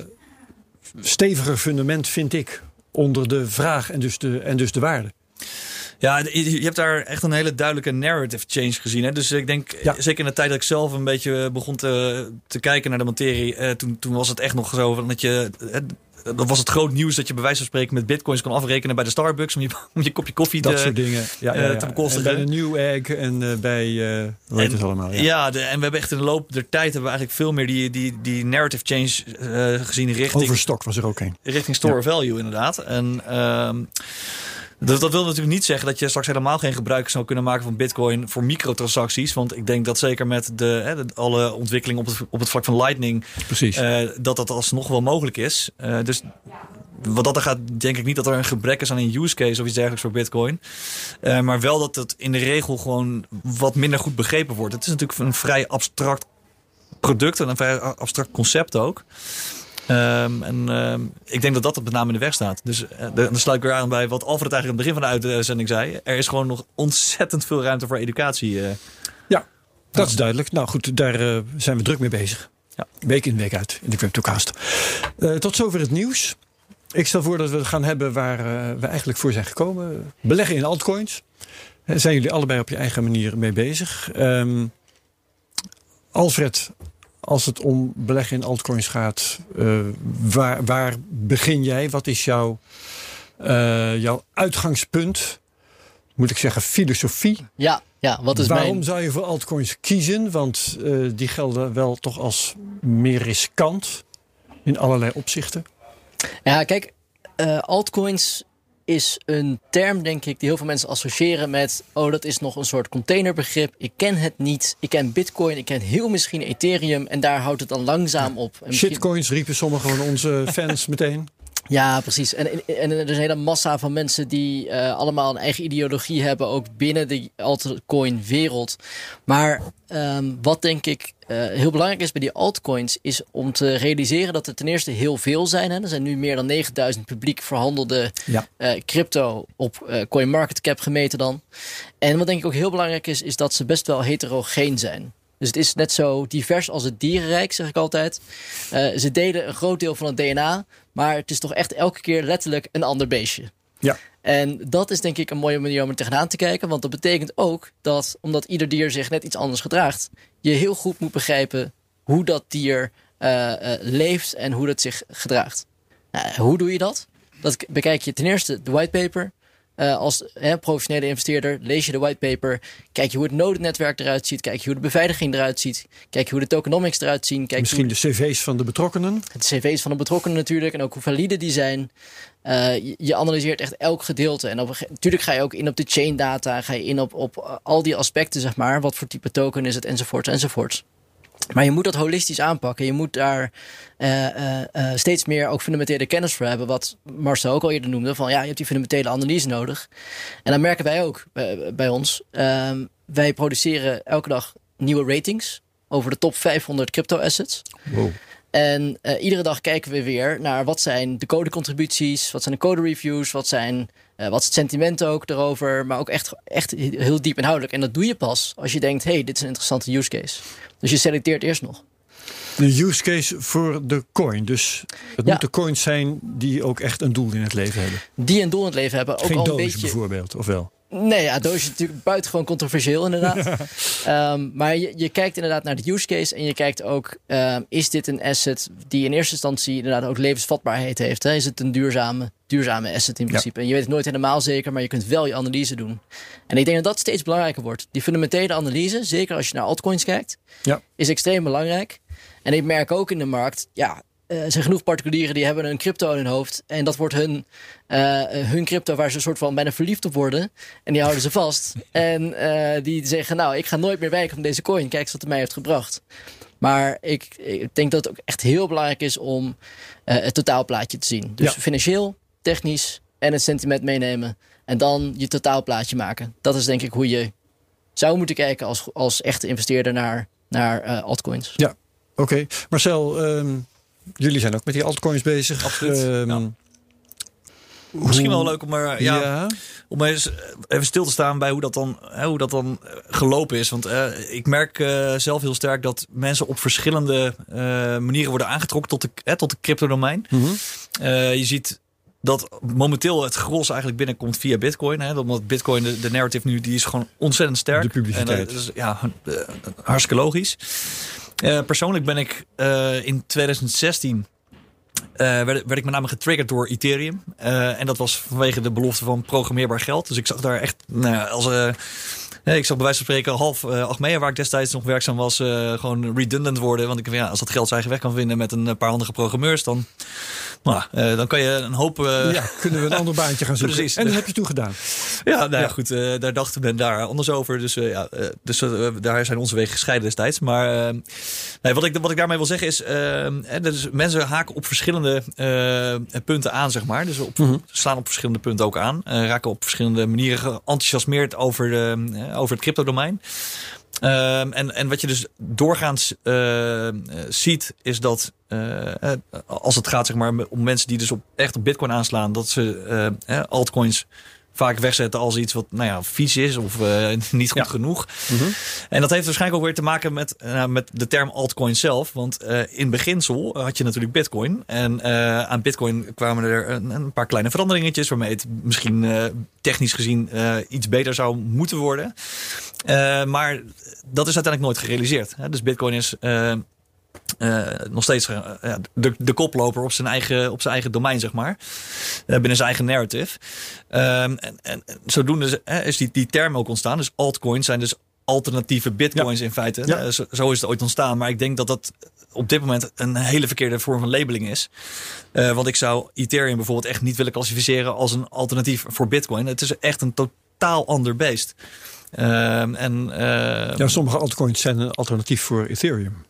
steviger fundament, vind ik, onder de vraag en dus de, en dus de waarde. Ja, je hebt daar echt een hele duidelijke narrative change gezien. Hè? Dus ik denk, zeker in de tijd dat ik zelf een beetje begon te, te kijken naar de materie, eh, toen, toen was het echt nog zo dat je. Eh, dat was het groot nieuws dat je bij wijze van spreken met bitcoins kon afrekenen bij de Starbucks om je, om je kopje koffie dat te, soort dingen. Ja, ja, ja. te bekostigen. bij de New Egg en uh, bij uh, hoe heet het allemaal. Ja, ja de, en we hebben echt in de loop der tijd hebben we eigenlijk veel meer die, die, die narrative change uh, gezien richting. Overstok was er ook een. Richting store value inderdaad. En uh, dat, dat wil natuurlijk niet zeggen dat je straks helemaal geen gebruik zou kunnen maken van Bitcoin voor microtransacties. Want ik denk dat zeker met de, hè, de alle ontwikkelingen op het, op het vlak van Lightning. Precies. Uh, dat dat alsnog wel mogelijk is. Uh, dus wat dat er gaat, denk ik niet dat er een gebrek is aan een use case of iets dergelijks voor Bitcoin. Uh, maar wel dat het in de regel gewoon wat minder goed begrepen wordt. Het is natuurlijk een vrij abstract product en een vrij abstract concept ook. Um, en um, ik denk dat dat met name in de weg staat. Dus uh, dan sluit ik weer aan bij wat Alfred eigenlijk aan het begin van de uitzending zei. Er is gewoon nog ontzettend veel ruimte voor educatie. Uh. Ja, dat is duidelijk. Nou goed, daar uh, zijn we druk mee bezig. Ja. Week in, week uit in de CryptoCast. tot zover het nieuws. Ik stel voor dat we het gaan hebben waar we eigenlijk voor zijn gekomen. Beleggen in altcoins. zijn jullie allebei op je eigen manier mee bezig. Um, Alfred als het om beleggen in altcoins gaat, uh, waar, waar begin jij? Wat is jouw, uh, jouw uitgangspunt? Moet ik zeggen, filosofie? Ja, ja wat is Waarom zou je voor altcoins kiezen? Want uh, die gelden wel toch als meer riskant in allerlei opzichten. Ja, kijk, altcoins is een term, denk ik, die heel veel mensen associëren met... oh, dat is nog een soort containerbegrip. Ik ken het niet. Ik ken bitcoin, ik ken heel misschien Ethereum... en daar houdt het dan langzaam op. En Shitcoins riepen sommige van onze fans meteen. Ja, precies. En, en, er is een hele massa van mensen die uh, allemaal een eigen ideologie hebben, ook binnen de altcoin-wereld. Maar um, wat denk ik uh, heel belangrijk is bij die altcoins, is om te realiseren dat er ten eerste heel veel zijn. Hè. Er zijn nu meer dan 9000 publiek verhandelde ja. uh, crypto op CoinMarketCap gemeten dan. En wat denk ik ook heel belangrijk is, is dat ze best wel heterogeen zijn. Dus het is net zo divers als het dierenrijk, zeg ik altijd. Uh, ze delen een groot deel van het DNA, maar het is toch echt elke keer letterlijk een ander beestje. Ja. En dat is denk ik een mooie manier om er tegenaan te kijken. Want dat betekent ook dat, omdat ieder dier zich net iets anders gedraagt, je heel goed moet begrijpen hoe dat dier uh, uh, leeft en hoe dat zich gedraagt. Nou, hoe doe je dat? Dat bekijk je ten eerste de whitepaper. Uh, als hè, professionele investeerder lees je de whitepaper. Kijk je hoe het nodennetwerk eruit ziet. Kijk je hoe de beveiliging eruit ziet. Kijk je hoe de tokenomics eruit zien. Kijk Misschien de cv's van de betrokkenen. De cv's van de betrokkenen natuurlijk. En ook hoe valide die zijn. Uh, je, je, analyseert echt elk gedeelte. En op, natuurlijk ga je ook in op de chain data. Ga je in op, op al die aspecten, zeg maar. Wat voor type token is het, enzovoorts, enzovoorts. Maar je moet dat holistisch aanpakken. Je moet daar uh, uh, uh, steeds meer ook fundamentele kennis voor hebben. Wat Marcel ook al eerder noemde. Van ja, je hebt die fundamentele analyse nodig. En dan merken wij ook bij, bij ons. Ehm, wij produceren elke dag nieuwe ratings over de top 500 crypto assets. Wow. En iedere dag kijken we weer naar wat zijn de codecontributies, wat zijn de code reviews, wat zijn uh, wat is het sentiment ook erover, maar ook echt, echt heel diep inhoudelijk. En dat doe je pas als je denkt, hey, dit is een interessante use case. Dus je selecteert eerst nog. De use case voor de coin. Dus het ja. moeten coins zijn die ook echt een doel in het leven hebben. Die een doel in het leven hebben. Ook Geen al een beetje... bijvoorbeeld, of wel? Nee, ja, doos is natuurlijk buitengewoon controversieel inderdaad. um, maar je, je, kijkt inderdaad naar de use case en je kijkt ook, um, is dit een asset die in eerste instantie inderdaad ook levensvatbaarheid heeft? Hè? Is het een duurzame, duurzame asset in principe? Ja. En je weet het nooit helemaal zeker, maar je kunt wel je analyse doen. En ik denk dat dat steeds belangrijker wordt. Die fundamentele analyse, zeker als je naar altcoins kijkt, ja. is extreem belangrijk. En ik merk ook in de markt, ja, uh, er zijn genoeg particulieren die hebben een crypto in hun hoofd. En dat wordt hun, uh, hun crypto waar ze een soort van bijna verliefd op worden. En die houden ze vast. en uh, die zeggen, nou, ik ga nooit meer wijken van deze coin. Kijk eens wat het mij heeft gebracht. Maar ik, ik denk dat het ook echt heel belangrijk is om het totaalplaatje te zien. Dus ja. financieel, technisch en het sentiment meenemen. En dan je totaalplaatje maken. Dat is denk ik hoe je zou moeten kijken als, als echte investeerder naar, naar altcoins. Ja, oké. Okay. Marcel... Um jullie zijn ook met die altcoins bezig. Absoluut. Um, ja. Misschien wel leuk om er, ja, ja. om eens even stil te staan bij hoe dat dan, hè, hoe dat dan gelopen is. Want uh, ik merk uh, zelf heel sterk dat mensen op verschillende uh, manieren worden aangetrokken tot de, tot de crypto-domein. Mm -hmm. je ziet dat momenteel het gros eigenlijk binnenkomt via Bitcoin. Hè, omdat Bitcoin, de, de narrative nu, die is gewoon ontzettend sterk. De publiciteit. En, dus, ja, hartstikke logisch. Uh, persoonlijk ben ik uh, in 2016 uh, werd, werd, ik met name getriggerd door Ethereum. en dat was vanwege de belofte van programmeerbaar geld. Dus ik zag daar echt nou, als ik zag bij wijze van spreken half uh, Achmea, waar ik destijds nog werkzaam was, gewoon redundant worden. Want ik ja, als dat geld zijn eigen weg kan vinden met een paar handige programmeurs, dan, nou, uh, dan kan je een hoop. ja, kunnen we een ander baantje gaan zoeken. Precies. En dat heb je toen gedaan. Ja, nou ja, goed, daar dachten we daar anders over. Dus, ja, dus daar zijn onze wegen gescheiden destijds. Maar nee, wat, ik, wat ik daarmee wil zeggen is, dus mensen haken op verschillende punten aan, zeg maar. Dus op, Mhm. mm -hmm. slaan op verschillende punten ook aan. raken op verschillende manieren geenthousiasmeerd over de over het crypto-domein. Um, en, en wat je dus doorgaans uh, ziet, is dat uh, als het gaat zeg maar, om mensen die dus op, echt op Bitcoin aanslaan, dat ze uh, altcoins vaak wegzetten als iets wat nou ja, vies is of niet goed ja. genoeg. Mm -hmm. En dat heeft waarschijnlijk ook weer te maken met, met de term altcoin zelf. Want in beginsel had je natuurlijk bitcoin. En aan bitcoin kwamen er een, een, paar kleine veranderingetjes... waarmee het misschien technisch gezien iets beter zou moeten worden. maar dat is uiteindelijk nooit gerealiseerd. Hè? Dus bitcoin is... Uh, nog steeds uh, de, de koploper op zijn eigen, op zijn eigen domein, zeg maar. Binnen zijn eigen narrative. Um, en, en zodoende is die, die term ook ontstaan. Dus altcoins zijn dus alternatieve bitcoins ja. in feite. Ja. Zo, zo, is het ooit ontstaan. Maar ik denk dat dat op dit moment een hele verkeerde vorm van labeling is. Uh, want ik zou Ethereum bijvoorbeeld echt niet willen klassificeren als een alternatief voor bitcoin. Het is echt een totaal ander beest. Uh, en, uh, ja, sommige altcoins zijn een alternatief voor Ethereum.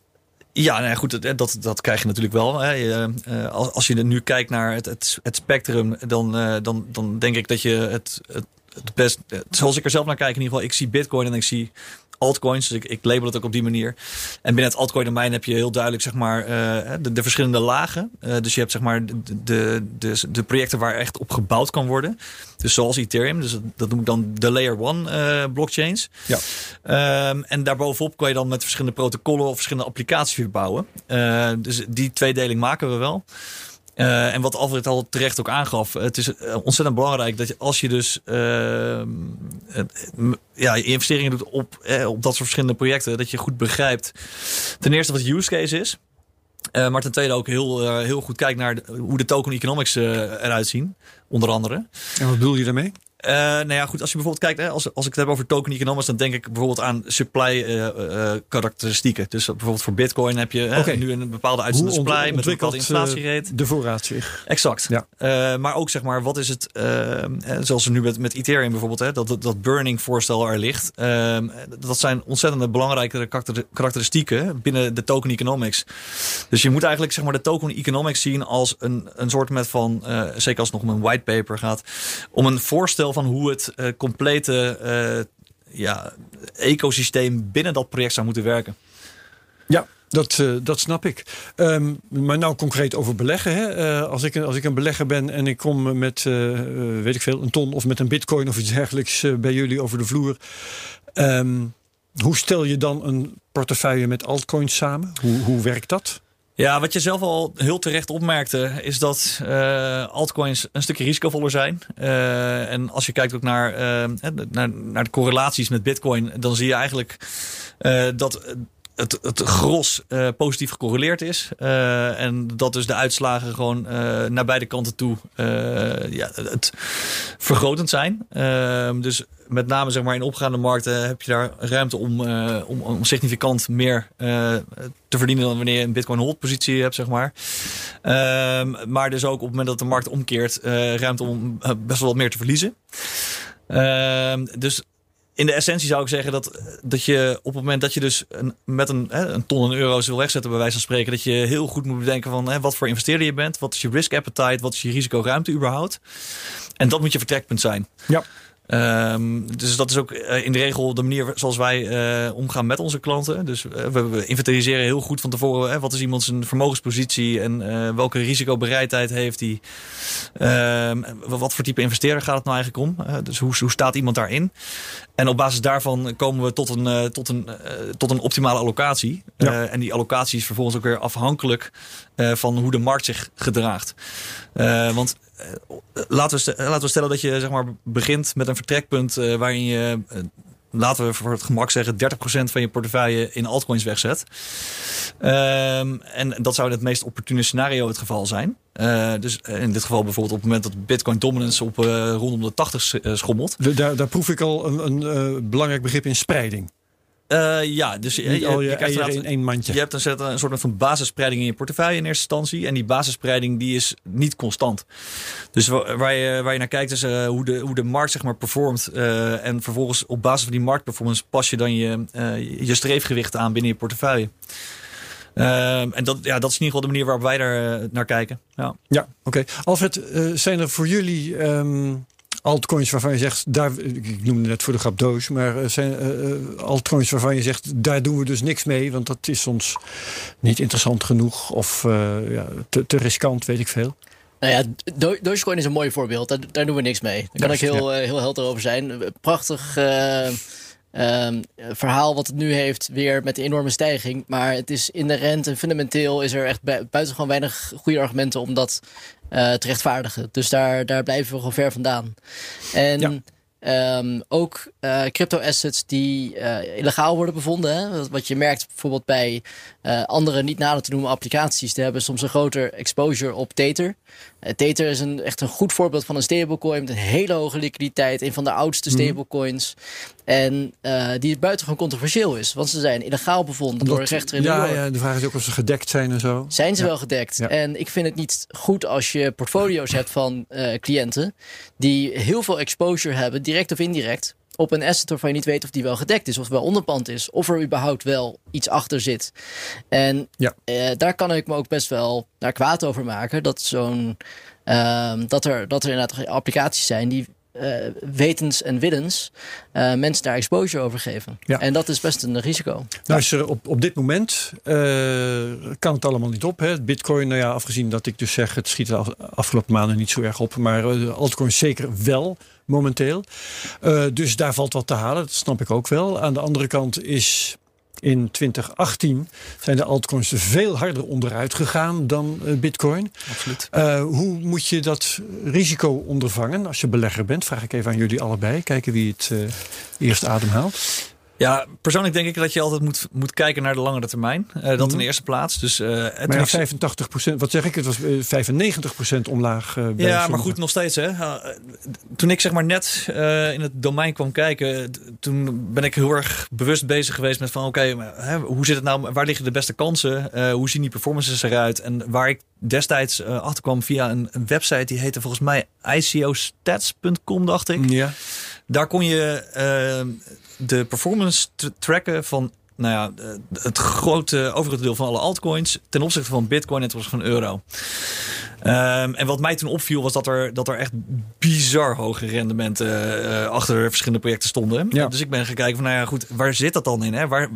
Ja, nou ja, goed, dat, dat krijg je natuurlijk wel. Hè. als je er nu kijkt naar het, het, het spectrum, dan, dan, dan denk ik dat je het, het, het best, zoals ik er zelf naar kijk, in ieder geval, ik zie Bitcoin en ik zie altcoins. Dus ik, ik label het ook op die manier. En binnen het altcoin domein heb je heel duidelijk zeg maar, uh, de, de, verschillende lagen. Uh, dus je hebt zeg maar, de, de, de, projecten waar echt op gebouwd kan worden. Dus zoals Ethereum. Dus dat, noem ik dan de layer one uh, blockchains. Ja. Um, en daarbovenop kan je dan met verschillende protocollen of verschillende applicaties bouwen. dus die tweedeling maken we wel. Uh, en wat Alfred al terecht ook aangaf, het is eh, ontzettend belangrijk dat je als je dus uh, ja, investeringen doet op, eh, op dat soort verschillende projecten, dat je goed begrijpt ten eerste wat de use case is. Maar ten tweede ook heel, heel goed kijkt naar hoe de token economics eruit zien, onder andere. En wat bedoel je daarmee? Uh, nou ja, goed, als je bijvoorbeeld kijkt, hè, als, als ik het heb over token economics, dan denk ik bijvoorbeeld aan supply uh, uh, karakteristieken. Dus bijvoorbeeld voor Bitcoin heb je okay. nu een bepaalde uitzendende supply met een bepaalde inflatierate. De voorraad zich. Exact. Ja. maar ook zeg maar, wat is het, zoals er nu met, met Ethereum bijvoorbeeld, hè, dat, dat, dat burning voorstel er ligt. Ehm, dat zijn ontzettend belangrijke karakteristieken binnen de token economics. Dus je moet eigenlijk zeg maar de token economics zien als een, een soort met van, zeker als het nog om een whitepaper gaat, om een voorstel van hoe het uh, complete uh, ja, ecosysteem binnen dat project zou moeten werken. Ja, dat, uh, dat snap ik. Um, maar nou concreet over beleggen. Hè? Als, ik, als ik een belegger ben en ik kom met, weet ik veel, een ton of met een bitcoin of iets dergelijks bij jullie over de vloer. Um, hoe stel je dan een portefeuille met altcoins samen? Hoe, hoe werkt dat? Ja, wat je zelf al heel terecht opmerkte, is dat uh, altcoins een stukje risicovoller zijn. Uh, en als je kijkt ook naar, uh, naar, naar de correlaties met Bitcoin, dan zie je eigenlijk dat het, het gros uh, positief gecorreleerd is. Uh, en dat dus de uitslagen gewoon uh, naar beide kanten toe ja, het vergrotend zijn. Ehm, dus met name zeg maar, in opgaande markten heb je daar ruimte om, om, om, significant meer te verdienen dan wanneer je een Bitcoin hold positie hebt, zeg maar. Ehm, maar dus ook op het moment dat de markt omkeert, ruimte om best wel wat meer te verliezen. Ehm, dus in de essentie zou ik zeggen dat, dat je op het moment dat je dus een, met een, hè, een ton euro's wil wegzetten, bij wijze van spreken, dat je heel goed moet bedenken van hè, wat voor investeerder je bent, wat is je risk appetite, wat is je risicoruimte überhaupt. En dat moet je vertrekpunt zijn. Ja. Um, dus dat is ook uh, in de regel de manier zoals wij uh, omgaan met onze klanten. Dus uh, we, we, inventariseren heel goed van tevoren wat is iemand zijn vermogenspositie en welke risicobereidheid heeft hij. Ehm, wat voor type investeerder gaat het nou eigenlijk om? dus hoe, hoe staat iemand daarin? En op basis daarvan komen we tot een, tot een, tot een optimale allocatie. Ja. en die allocatie is vervolgens ook weer afhankelijk van hoe de markt zich gedraagt. want eh, laten, we, laten we stellen dat je zeg maar, begint met een vertrekpunt uh, waarin je, laten we voor het gemak zeggen, 30% van je portefeuille in altcoins wegzet. Um, en dat zou het meest opportune scenario het geval zijn. Dus in dit geval bijvoorbeeld op het moment dat Bitcoin dominance op rondom de 80 schommelt. Daar, daar proef ik al een, een belangrijk begrip in spreiding. Uh, ja, dus je, je, al je, je in één mandje. Je hebt een, een soort van basisspreiding in je portefeuille in eerste instantie. En die basisspreiding die is niet constant. Dus waar je, waar je naar kijkt is uh, hoe, de, hoe de markt zeg maar performt. Uh, en vervolgens op basis van die marktperformance pas je dan je, je streefgewicht aan binnen je portefeuille. en dat, ja, dat is in ieder geval de manier waarop wij daar naar kijken. Ja, ja oké. Okay. Alfred, zijn er voor jullie um, altcoins waarvan je zegt, daar, ik noemde net voor de grap doos, maar zijn uh, altcoins waarvan je zegt, daar doen we dus niks mee, want dat is ons niet interessant genoeg of uh, ja, te, te riskant, weet ik veel. Nou ja, Dogecoin is een mooi voorbeeld. Daar, daar doen we niks mee. Daar kan ik heel, ja. heel helder over zijn. Prachtig uh, um, verhaal wat het nu heeft, weer met de enorme stijging. Maar het is inherent en fundamenteel is er echt buitengewoon weinig goede argumenten om dat uh, te rechtvaardigen. Dus daar, daar blijven we gewoon ver vandaan. En ja. Um, ook uh, crypto-assets die uh, illegaal worden bevonden. Hè? Wat je merkt bijvoorbeeld bij uh, andere niet nader te noemen applicaties. Die hebben soms een groter exposure op Tether. Tether is een, echt een goed voorbeeld van een stablecoin met een hele hoge liquiditeit. Een van de oudste mhm. stablecoins. Mm. En die buitengewoon controversieel is. Want ze zijn illegaal bevonden door een rechter in ja, de Ja, de vraag is ook of ze gedekt zijn en zo. Zijn ze ja. wel gedekt? Ja. En ik vind het niet goed als je portfolio's hebt van cliënten. Die heel veel exposure hebben direct of indirect, op een asset waarvan je niet weet of die wel gedekt is, of wel onderpand is, of er überhaupt wel iets achter zit. En Ja. eh, daar kan ik me ook best wel naar kwaad over maken. Dat, zo'n, ehm, dat, er, dat er inderdaad applicaties zijn die eh, wetens en willens eh, mensen daar exposure over geven. Ja. En dat is best een risico. Nou is er op, op dit moment eh, kan het allemaal niet op. Hè. Bitcoin, nou ja, afgezien dat ik dus zeg, het schiet de af- afgelopen maanden niet zo erg op. Maar de altcoins zeker wel momenteel. Dus daar valt wat te halen, dat snap ik ook wel. Aan de andere kant is in 2018 zijn de altcoins er veel harder onderuit gegaan dan eh, Bitcoin. Absoluut. Eh, hoe moet je dat risico ondervangen als je belegger bent? Vraag ik even aan jullie allebei. Kijken wie het eh, eerst ademhaalt. Ja, persoonlijk denk ik dat je altijd moet, moet kijken naar de langere termijn. Eh, dat Mhm. in de eerste plaats. Dus, eh, Maar ja, ik- 85% wat zeg ik? Het was eh, 95% omlaag. eh, bij Ja, maar goed, nog steeds. Hè. Toen ik zeg maar net in het domein kwam kijken, toen ben ik heel erg bewust bezig geweest met van oké, okay, hoe zit het nou? Waar liggen de beste kansen? Hoe zien die performances eruit? En waar ik destijds achter kwam via een, een, website die heette volgens mij icostats.com, dacht ik. Ja. Daar kon je uh, de performance tracken van nou ja, het grote overige deel van alle altcoins ten opzichte van Bitcoin en ten opzichte van euro. Um, en wat mij toen opviel was dat er, dat er echt bizar hoge rendementen uh, achter verschillende projecten stonden. Ja. Dus ik ben gaan kijken van, nou ja, goed, waar zit dat dan in? Hè? Waar,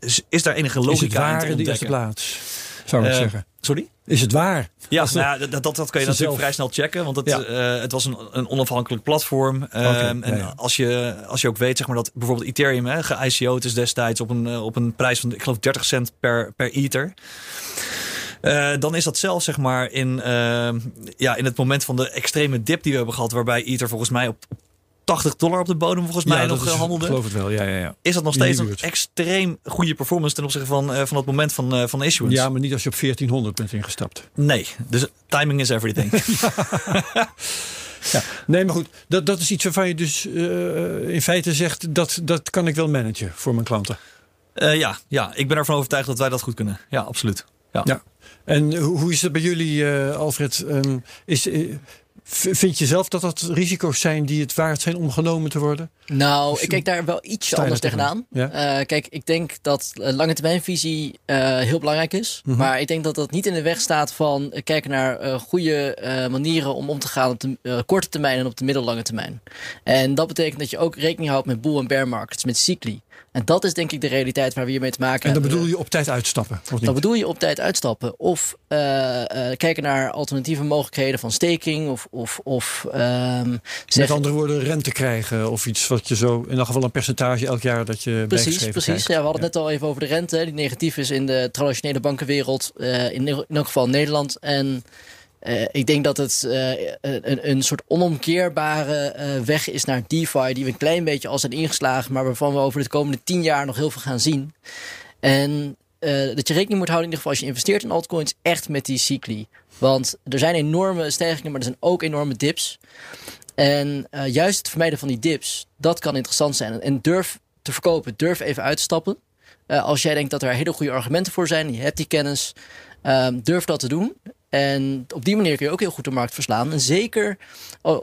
is, is daar enige logica is het waar in te in de eerste ontdekken? plaats? Zou ik Uh, zeggen. Sorry? Is het waar? Ja, de- nou, dat, dat, dat kan je natuurlijk zelf- vrij snel checken. Want het, Ja. eh, het was een, een onafhankelijk platform. Ja, en ja. Als, je, als je ook weet zeg maar, dat bijvoorbeeld Ethereum hè, ge-ICO'd is destijds op een, eh, op een prijs van, ik geloof, 30 cent per, per ether. Eh, dan is dat zelfs zeg maar in, eh, ja, in het moment van de extreme dip die we hebben gehad, waarbij Ether volgens mij op 80 dollar op de bodem volgens mij ja, nog is, eh, handelde. Ik geloof het wel. Ja, ja, ja. Is dat nog steeds een extreem goede performance ten opzichte van, eh, van het moment van, eh, van issuance? ja, maar niet als je op 1400 bent ingestapt. Nee, dus timing is everything. Ja. Nee, maar goed, dat, dat is iets waarvan je dus in feite zegt dat dat kan ik wel managen voor mijn klanten. Ja, ja, ik ben ervan overtuigd dat wij dat goed kunnen. Ja, absoluut. Ja. Ja. En hoe is het bij jullie, Alfred? Ehm, is, vind je zelf dat dat risico's zijn die het waard zijn om genomen te worden? Nou, Dus ik kijk daar wel je anders tegenaan. Eh, kijk, ik denk dat eh, lange termijnvisie eh, heel belangrijk is. Mhm. Maar ik denk dat dat niet in de weg staat van kijken naar eh, goede manieren om om te gaan op de korte termijn en op de middellange termijn. En dat betekent dat je ook rekening houdt met bull- en bear markets, met cycli. En dat is denk ik de realiteit waar we hiermee te maken En dan hebben. bedoel je op tijd uitstappen, of niet? Dan bedoel je op tijd uitstappen. Of eh, eh, kijken naar alternatieve mogelijkheden van staking. Of, of, of ehm, Met andere woorden, rente krijgen of iets wat je zo, in elk geval een percentage elk jaar dat je Precies, precies. krijgt. Ja, we hadden het net al even over de rente, die negatief is in de traditionele bankenwereld, eh, in, in elk geval Nederland. En eh, ik denk dat het eh, een, een soort onomkeerbare eh, weg is naar DeFi, die we een klein beetje al zijn ingeslagen, maar waarvan we over de komende tien jaar nog heel veel gaan zien. En eh, dat je rekening moet houden, in ieder geval als je investeert in altcoins, echt met die cycli. Want er zijn enorme stijgingen, maar er zijn ook enorme dips. En eh, juist het vermijden van die dips, dat kan interessant zijn. En durf te verkopen, durf even uit te stappen. Eh, als jij denkt dat er hele goede argumenten voor zijn, je hebt die kennis, ehm, durf dat te doen. En op die manier kun je ook heel goed de markt verslaan. En zeker,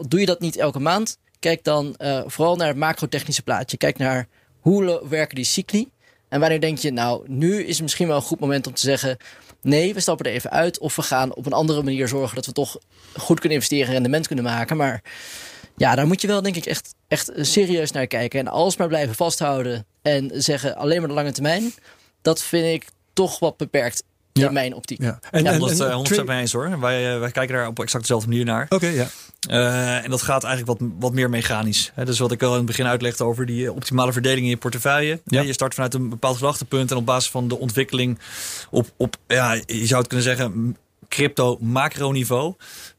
doe je dat niet elke maand, kijk dan eh, vooral naar het macrotechnische plaatje. Kijk naar hoe werken die cycli. En wanneer denk je, nou, nu is het misschien wel een goed moment om te zeggen: nee, we stappen er even uit. Of we gaan op een andere manier zorgen dat we toch goed kunnen investeren en rendement kunnen maken. Maar ja, daar moet je wel, denk ik, echt, echt serieus naar kijken. En alsmaar blijven vasthouden en zeggen alleen maar de lange termijn. Dat vind ik toch wat beperkt Ja. in mijn optiek. Ja. En, Ja, en- 100, en- eh, 100% mee eens hoor. Wij, eh, wij kijken daar op exact dezelfde manier naar. Oké, ja. Eh, en dat gaat eigenlijk wat, wat meer mechanisch. Hè, dus wat ik al in het begin uitlegde over die eh, optimale verdeling in je portefeuille. Ja. Je start vanuit een bepaald gedachtepunt en op basis van de ontwikkeling op, op ja, je zou het kunnen zeggen, crypto macroniveau.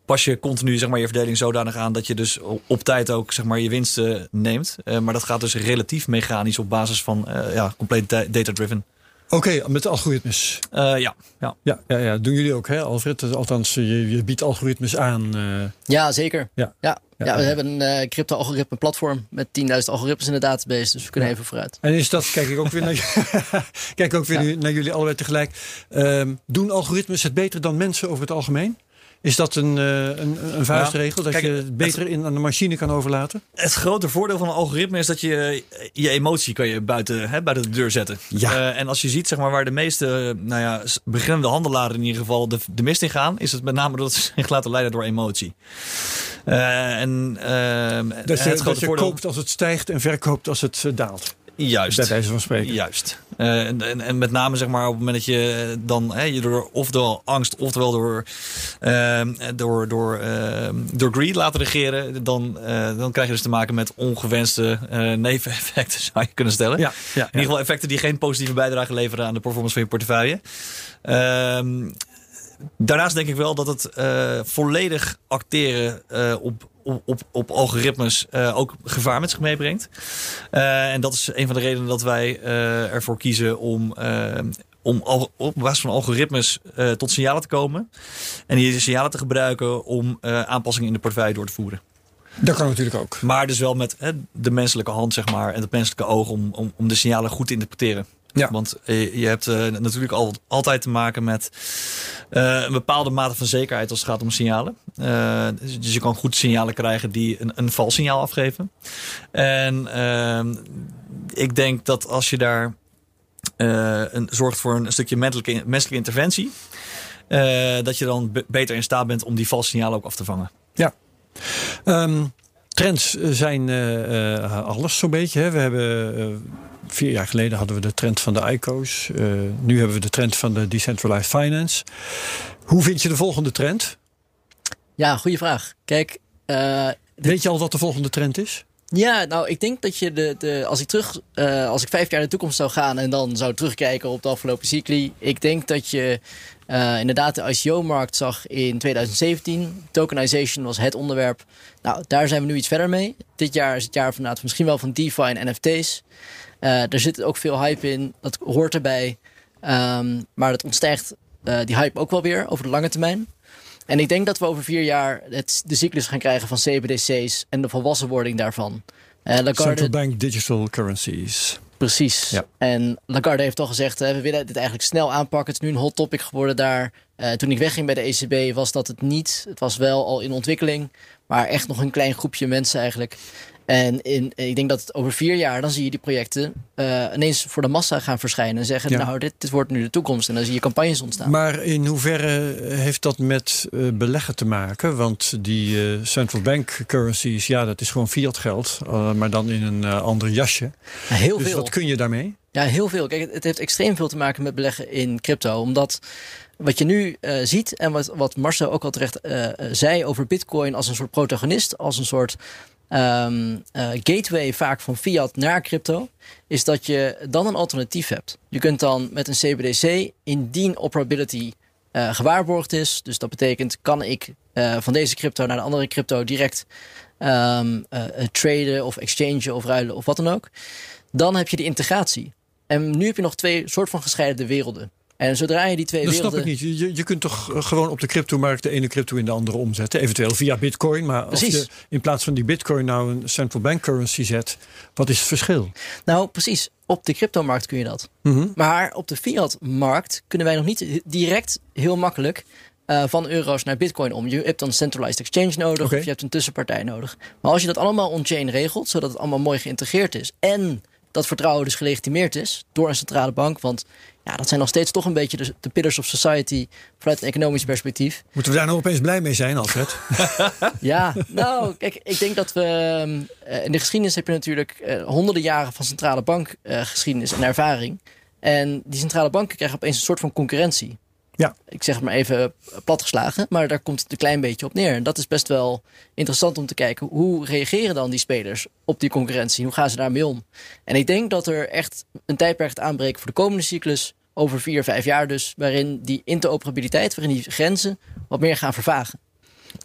Pas je continu zeg maar, je verdeling zodanig aan dat je dus op- tijd ook zeg maar, je winsten neemt. Eh, maar dat gaat dus relatief mechanisch op basis van eh, ja, compleet da- data-driven. Oké, met de algoritmes. Eh, ja, ja. Ja, ja, ja, doen jullie ook, hè, Alfred? Althans, je, je biedt algoritmes aan. eh, Ja, zeker. Ja. Ja. Ja, Ja, we ja. hebben een eh crypto-algoritme platform met 10.000 algoritmes in de database. Dus we kunnen even vooruit. En is dat, kijk ik ook weer naar, kijk ook weer naar jullie allebei tegelijk. Ehm, doen algoritmes het beter dan mensen over het algemeen? Is dat een, uh, een, een vuistregel? dat kijk, je het beter in aan de machine kan overlaten? Het grote voordeel van een algoritme is dat je je emotie kan je buiten, hè, buiten de deur zetten. Ja. Uh, en als je ziet zeg maar, waar de meeste nou ja, beginnende handelaren in ieder geval de, de mist in gaan, is het met name dat ze zich laten leiden door emotie. Uh, en, dat je, het dat je voordeel... koopt als het stijgt en verkoopt als het daalt. Juist. Wijze van spreken. Juist. Uh, en, en, en, met name zeg maar op het moment dat je dan hè, je door oftewel angst, oftewel door, uh, door, door, uh, door greed laten regeren, dan, dan krijg je dus te maken met ongewenste neveneffecten, zou je kunnen stellen. Ja, ja, In ieder geval effecten die geen positieve bijdrage leveren aan de performance van je portefeuille. Daarnaast denk ik wel dat het volledig acteren op op, op, op algoritmes uh, ook gevaar met zich meebrengt. En dat is een van de redenen dat wij ervoor kiezen om, om op basis van algoritmes tot signalen te komen. En die signalen te gebruiken om aanpassingen in de portefeuille door te voeren. Dat kan natuurlijk ook. Maar dus wel met hè, de menselijke hand zeg maar, en het menselijke oog om, om, om de signalen goed te interpreteren. Ja. Want je hebt uh, natuurlijk al, altijd te maken met uh, een bepaalde mate van zekerheid als het gaat om signalen. Uh, dus je kan goed signalen krijgen die een, een vals signaal afgeven. En ehm, ik denk dat als je daar een, zorgt voor een stukje menselijke, menselijke interventie, dat je dan beter in staat bent om die valse signalen ook af te vangen. Ja. Um, trends zijn alles zo'n beetje. Hè. We hebben vier jaar geleden hadden we de trend van de ICO's. Uh, nu hebben we de trend van de decentralized finance. Hoe vind je de volgende trend? Ja, goede vraag. Kijk, uh, weet je al wat de volgende trend is? Ja, nou, ik denk dat je de, de als ik terug, uh, als ik vijf jaar in de toekomst zou gaan en dan zou terugkijken op de afgelopen cycli, ik denk dat je uh, inderdaad de ICO-markt zag in 2017. Tokenization was het onderwerp. Nou, daar zijn we nu iets verder mee. Dit jaar is het jaar van, misschien wel van DeFi en NFT's. Uh, er zit ook veel hype in, dat hoort erbij. Um, maar dat ontstijgt uh, die hype ook wel weer over de lange termijn. En ik denk dat we over vier jaar het, de cyclus gaan krijgen van CBDC's en de volwassenwording daarvan. Uh, Lagarde, Central Bank Digital Currencies. Precies. Ja. En Lagarde heeft al gezegd, we willen dit eigenlijk snel aanpakken. Het is nu een hot topic geworden daar. Uh, toen ik wegging bij de ECB was dat het niet. Het was wel al in ontwikkeling. Maar echt nog een klein groepje mensen eigenlijk. En in, ik denk dat het over vier jaar, dan zie je die projecten uh, ineens voor de massa gaan verschijnen. En zeggen, Ja. nou, dit, dit wordt nu de toekomst. En dan zie je campagnes ontstaan. Maar in hoeverre heeft dat met uh, beleggen te maken? Want die uh, central bank currencies, ja, dat is gewoon fiat geld. maar dan in een ander jasje. Ja, heel dus veel. wat kun je daarmee? Ja, heel veel. Kijk, het heeft extreem veel te maken met beleggen in crypto. Omdat wat je nu uh, ziet en wat, wat Marcel ook al terecht uh, zei over Bitcoin als een soort protagonist, als een soort uh, gateway vaak van fiat naar crypto, is dat je dan een alternatief hebt. Je kunt dan met een CBDC, indien operability gewaarborgd is, dus dat betekent kan ik van deze crypto naar de andere crypto direct um, traden of exchangen of ruilen of wat dan ook, dan heb je de integratie. En nu heb je nog twee soort van gescheiden werelden. En zodra je die twee dat werelden... snap ik niet. Je, je kunt toch gewoon op de cryptomarkt de ene crypto in de andere omzetten. Eventueel via bitcoin. Maar precies. als je in plaats van die bitcoin nou een central bank currency zet. Wat is het verschil? Nou precies. Op de cryptomarkt kun je dat. Mm -hmm. Maar op de fiat-markt kunnen wij nog niet direct heel makkelijk... Uh, van euro's naar bitcoin om. Je hebt dan centralized exchange nodig okay. of je hebt een tussenpartij nodig. Maar als je dat allemaal on-chain regelt, zodat het allemaal mooi geïntegreerd is... en dat vertrouwen dus gelegitimeerd is door een centrale bank... want ja, dat zijn nog steeds toch een beetje de, de pillars of society vanuit een economisch perspectief. Moeten we daar nou opeens blij mee zijn, Alfred? ja, nou, kijk, ik denk dat we... Uh, in de geschiedenis heb je natuurlijk uh, honderden jaren van centrale bankgeschiedenis uh, en ervaring. En die centrale banken krijgen opeens een soort van concurrentie. Ja. Ik zeg het maar even platgeslagen, maar daar komt het een klein beetje op neer. En dat is best wel interessant om te kijken. Hoe reageren dan die spelers op die concurrentie? Hoe gaan ze daarmee om? En ik denk dat er echt een tijdperk gaat aanbreken voor de komende cyclus. Over vier, vijf jaar dus. Waarin die interoperabiliteit, waarin die grenzen wat meer gaan vervagen.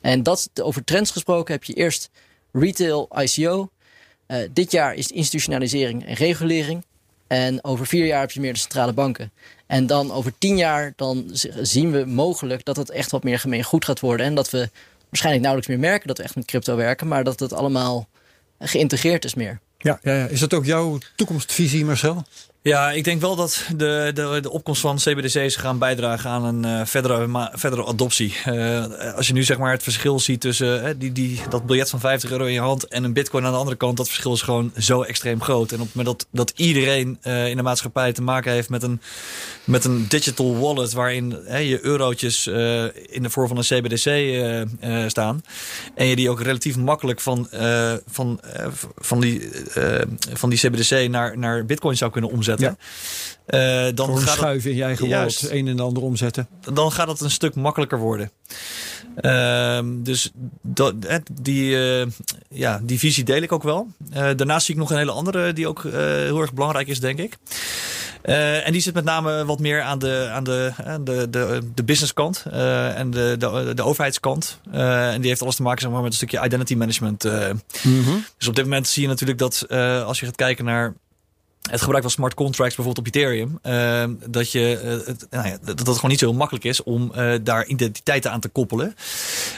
En dat, over trends gesproken, heb je eerst retail ICO. Uh, dit jaar is institutionalisering en regulering. En over vier jaar heb je meer de centrale banken. En dan over tien jaar dan zien we mogelijk dat het echt wat meer gemeen goed gaat worden. En dat we waarschijnlijk nauwelijks meer merken dat we echt met crypto werken. Maar dat het allemaal geïntegreerd is meer. Ja, ja, ja. is dat ook jouw toekomstvisie, Marcel? Ja, ik denk wel dat de, de, de opkomst van CBDC's gaan bijdragen aan een uh, verdere, verdere adoptie. Uh, als je nu zeg maar het verschil ziet tussen uh, die, die, dat biljet van 50 euro in je hand en een bitcoin aan de andere kant, dat verschil is gewoon zo extreem groot. En op het moment dat, dat iedereen in de maatschappij te maken heeft met een, met een digital wallet waarin je eurotjes in de vorm van een CBDC staan en je die ook relatief makkelijk van, van, van, die, van die CBDC naar, naar bitcoin zou kunnen omzetten omzetten. Ja. Uh, dan gaat schuiven in je eigen wallet, een en ander omzetten. Dan gaat het een stuk makkelijker worden. Uh, dus dat, die, uh, ja, die visie deel ik ook wel. Uh, daarnaast zie ik nog een hele andere die ook heel erg belangrijk is, denk ik. en die zit met name wat meer aan de, aan de, de, de, de businesskant en de, de, de overheidskant. en die heeft alles te maken zeg maar, met een stukje identity management. Mm -hmm. Dus op dit moment zie je natuurlijk dat als je gaat kijken naar het gebruik van smart contracts bijvoorbeeld op Ethereum, uh, dat, je, uh, het, nou ja, dat het gewoon niet zo heel makkelijk is om uh, daar identiteiten aan te koppelen.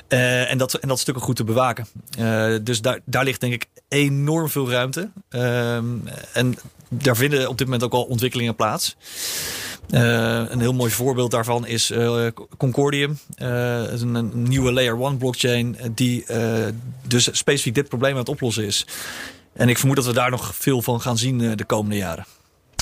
en, dat, en dat stukken goed te bewaken. dus daar, daar ligt denk ik enorm veel ruimte. Ehm, en daar vinden op dit moment ook al ontwikkelingen plaats. een heel mooi voorbeeld daarvan is Concordium. een, een, nieuwe Layer 1 blockchain die dus specifiek dit probleem aan het oplossen is. En ik vermoed dat we daar nog veel van gaan zien eh, de komende jaren.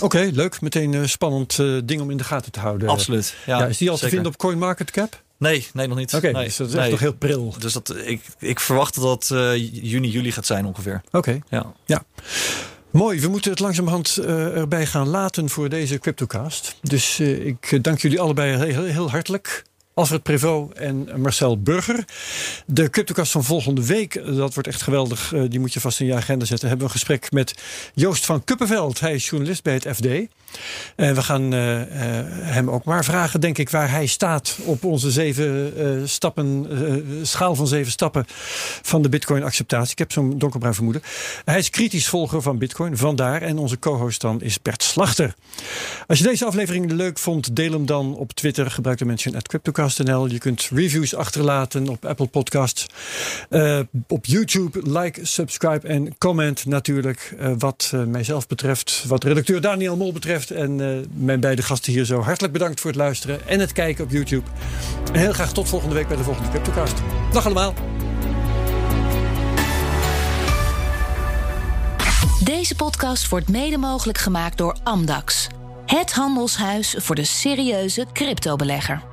Oké, leuk. Meteen een spannend uh, ding om in de gaten te houden. Absoluut. Ja, is die al te vinden op CoinMarketCap? Nee, nee, nog niet. Oké, nee, dus dat is nee. toch heel pril. Dus dat, ik, ik verwacht dat dat uh, juni, juli gaat zijn ongeveer. Oké. Ja. ja. Mooi, we moeten het langzamerhand uh, erbij gaan laten voor deze CryptoCast. Dus ik dank jullie allebei heel, heel hartelijk. Alfred Prevot en Marcel Burger. De CryptoCast van volgende week, dat wordt echt geweldig. Eh, die moet je vast in je agenda zetten. Hebben we een gesprek met Joost van Kuppenveld. Hij is journalist bij het FD. En we gaan uh, hem ook maar vragen, denk ik, waar hij staat op onze zeven uh, stappen, schaal van zeven stappen van de Bitcoin-acceptatie. Ik heb zo'n donkerbruin vermoeden. Hij is kritisch volger van Bitcoin, vandaar. En onze co-host dan is Bert Slachter. Als je deze aflevering leuk vond, deel hem dan op Twitter. Gebruik de mention at CryptoCast.nl. Je kunt reviews achterlaten op Apple Podcasts. op YouTube, like, subscribe en comment natuurlijk. wat mijzelf betreft, wat redacteur Daniel Mol en uh, mijn beide gasten hier zo hartelijk bedankt voor het luisteren en het kijken op YouTube. En heel graag tot volgende week bij de volgende CryptoCast. Dag allemaal. Deze podcast wordt mede mogelijk gemaakt door Amdax. Het handelshuis voor de serieuze cryptobelegger.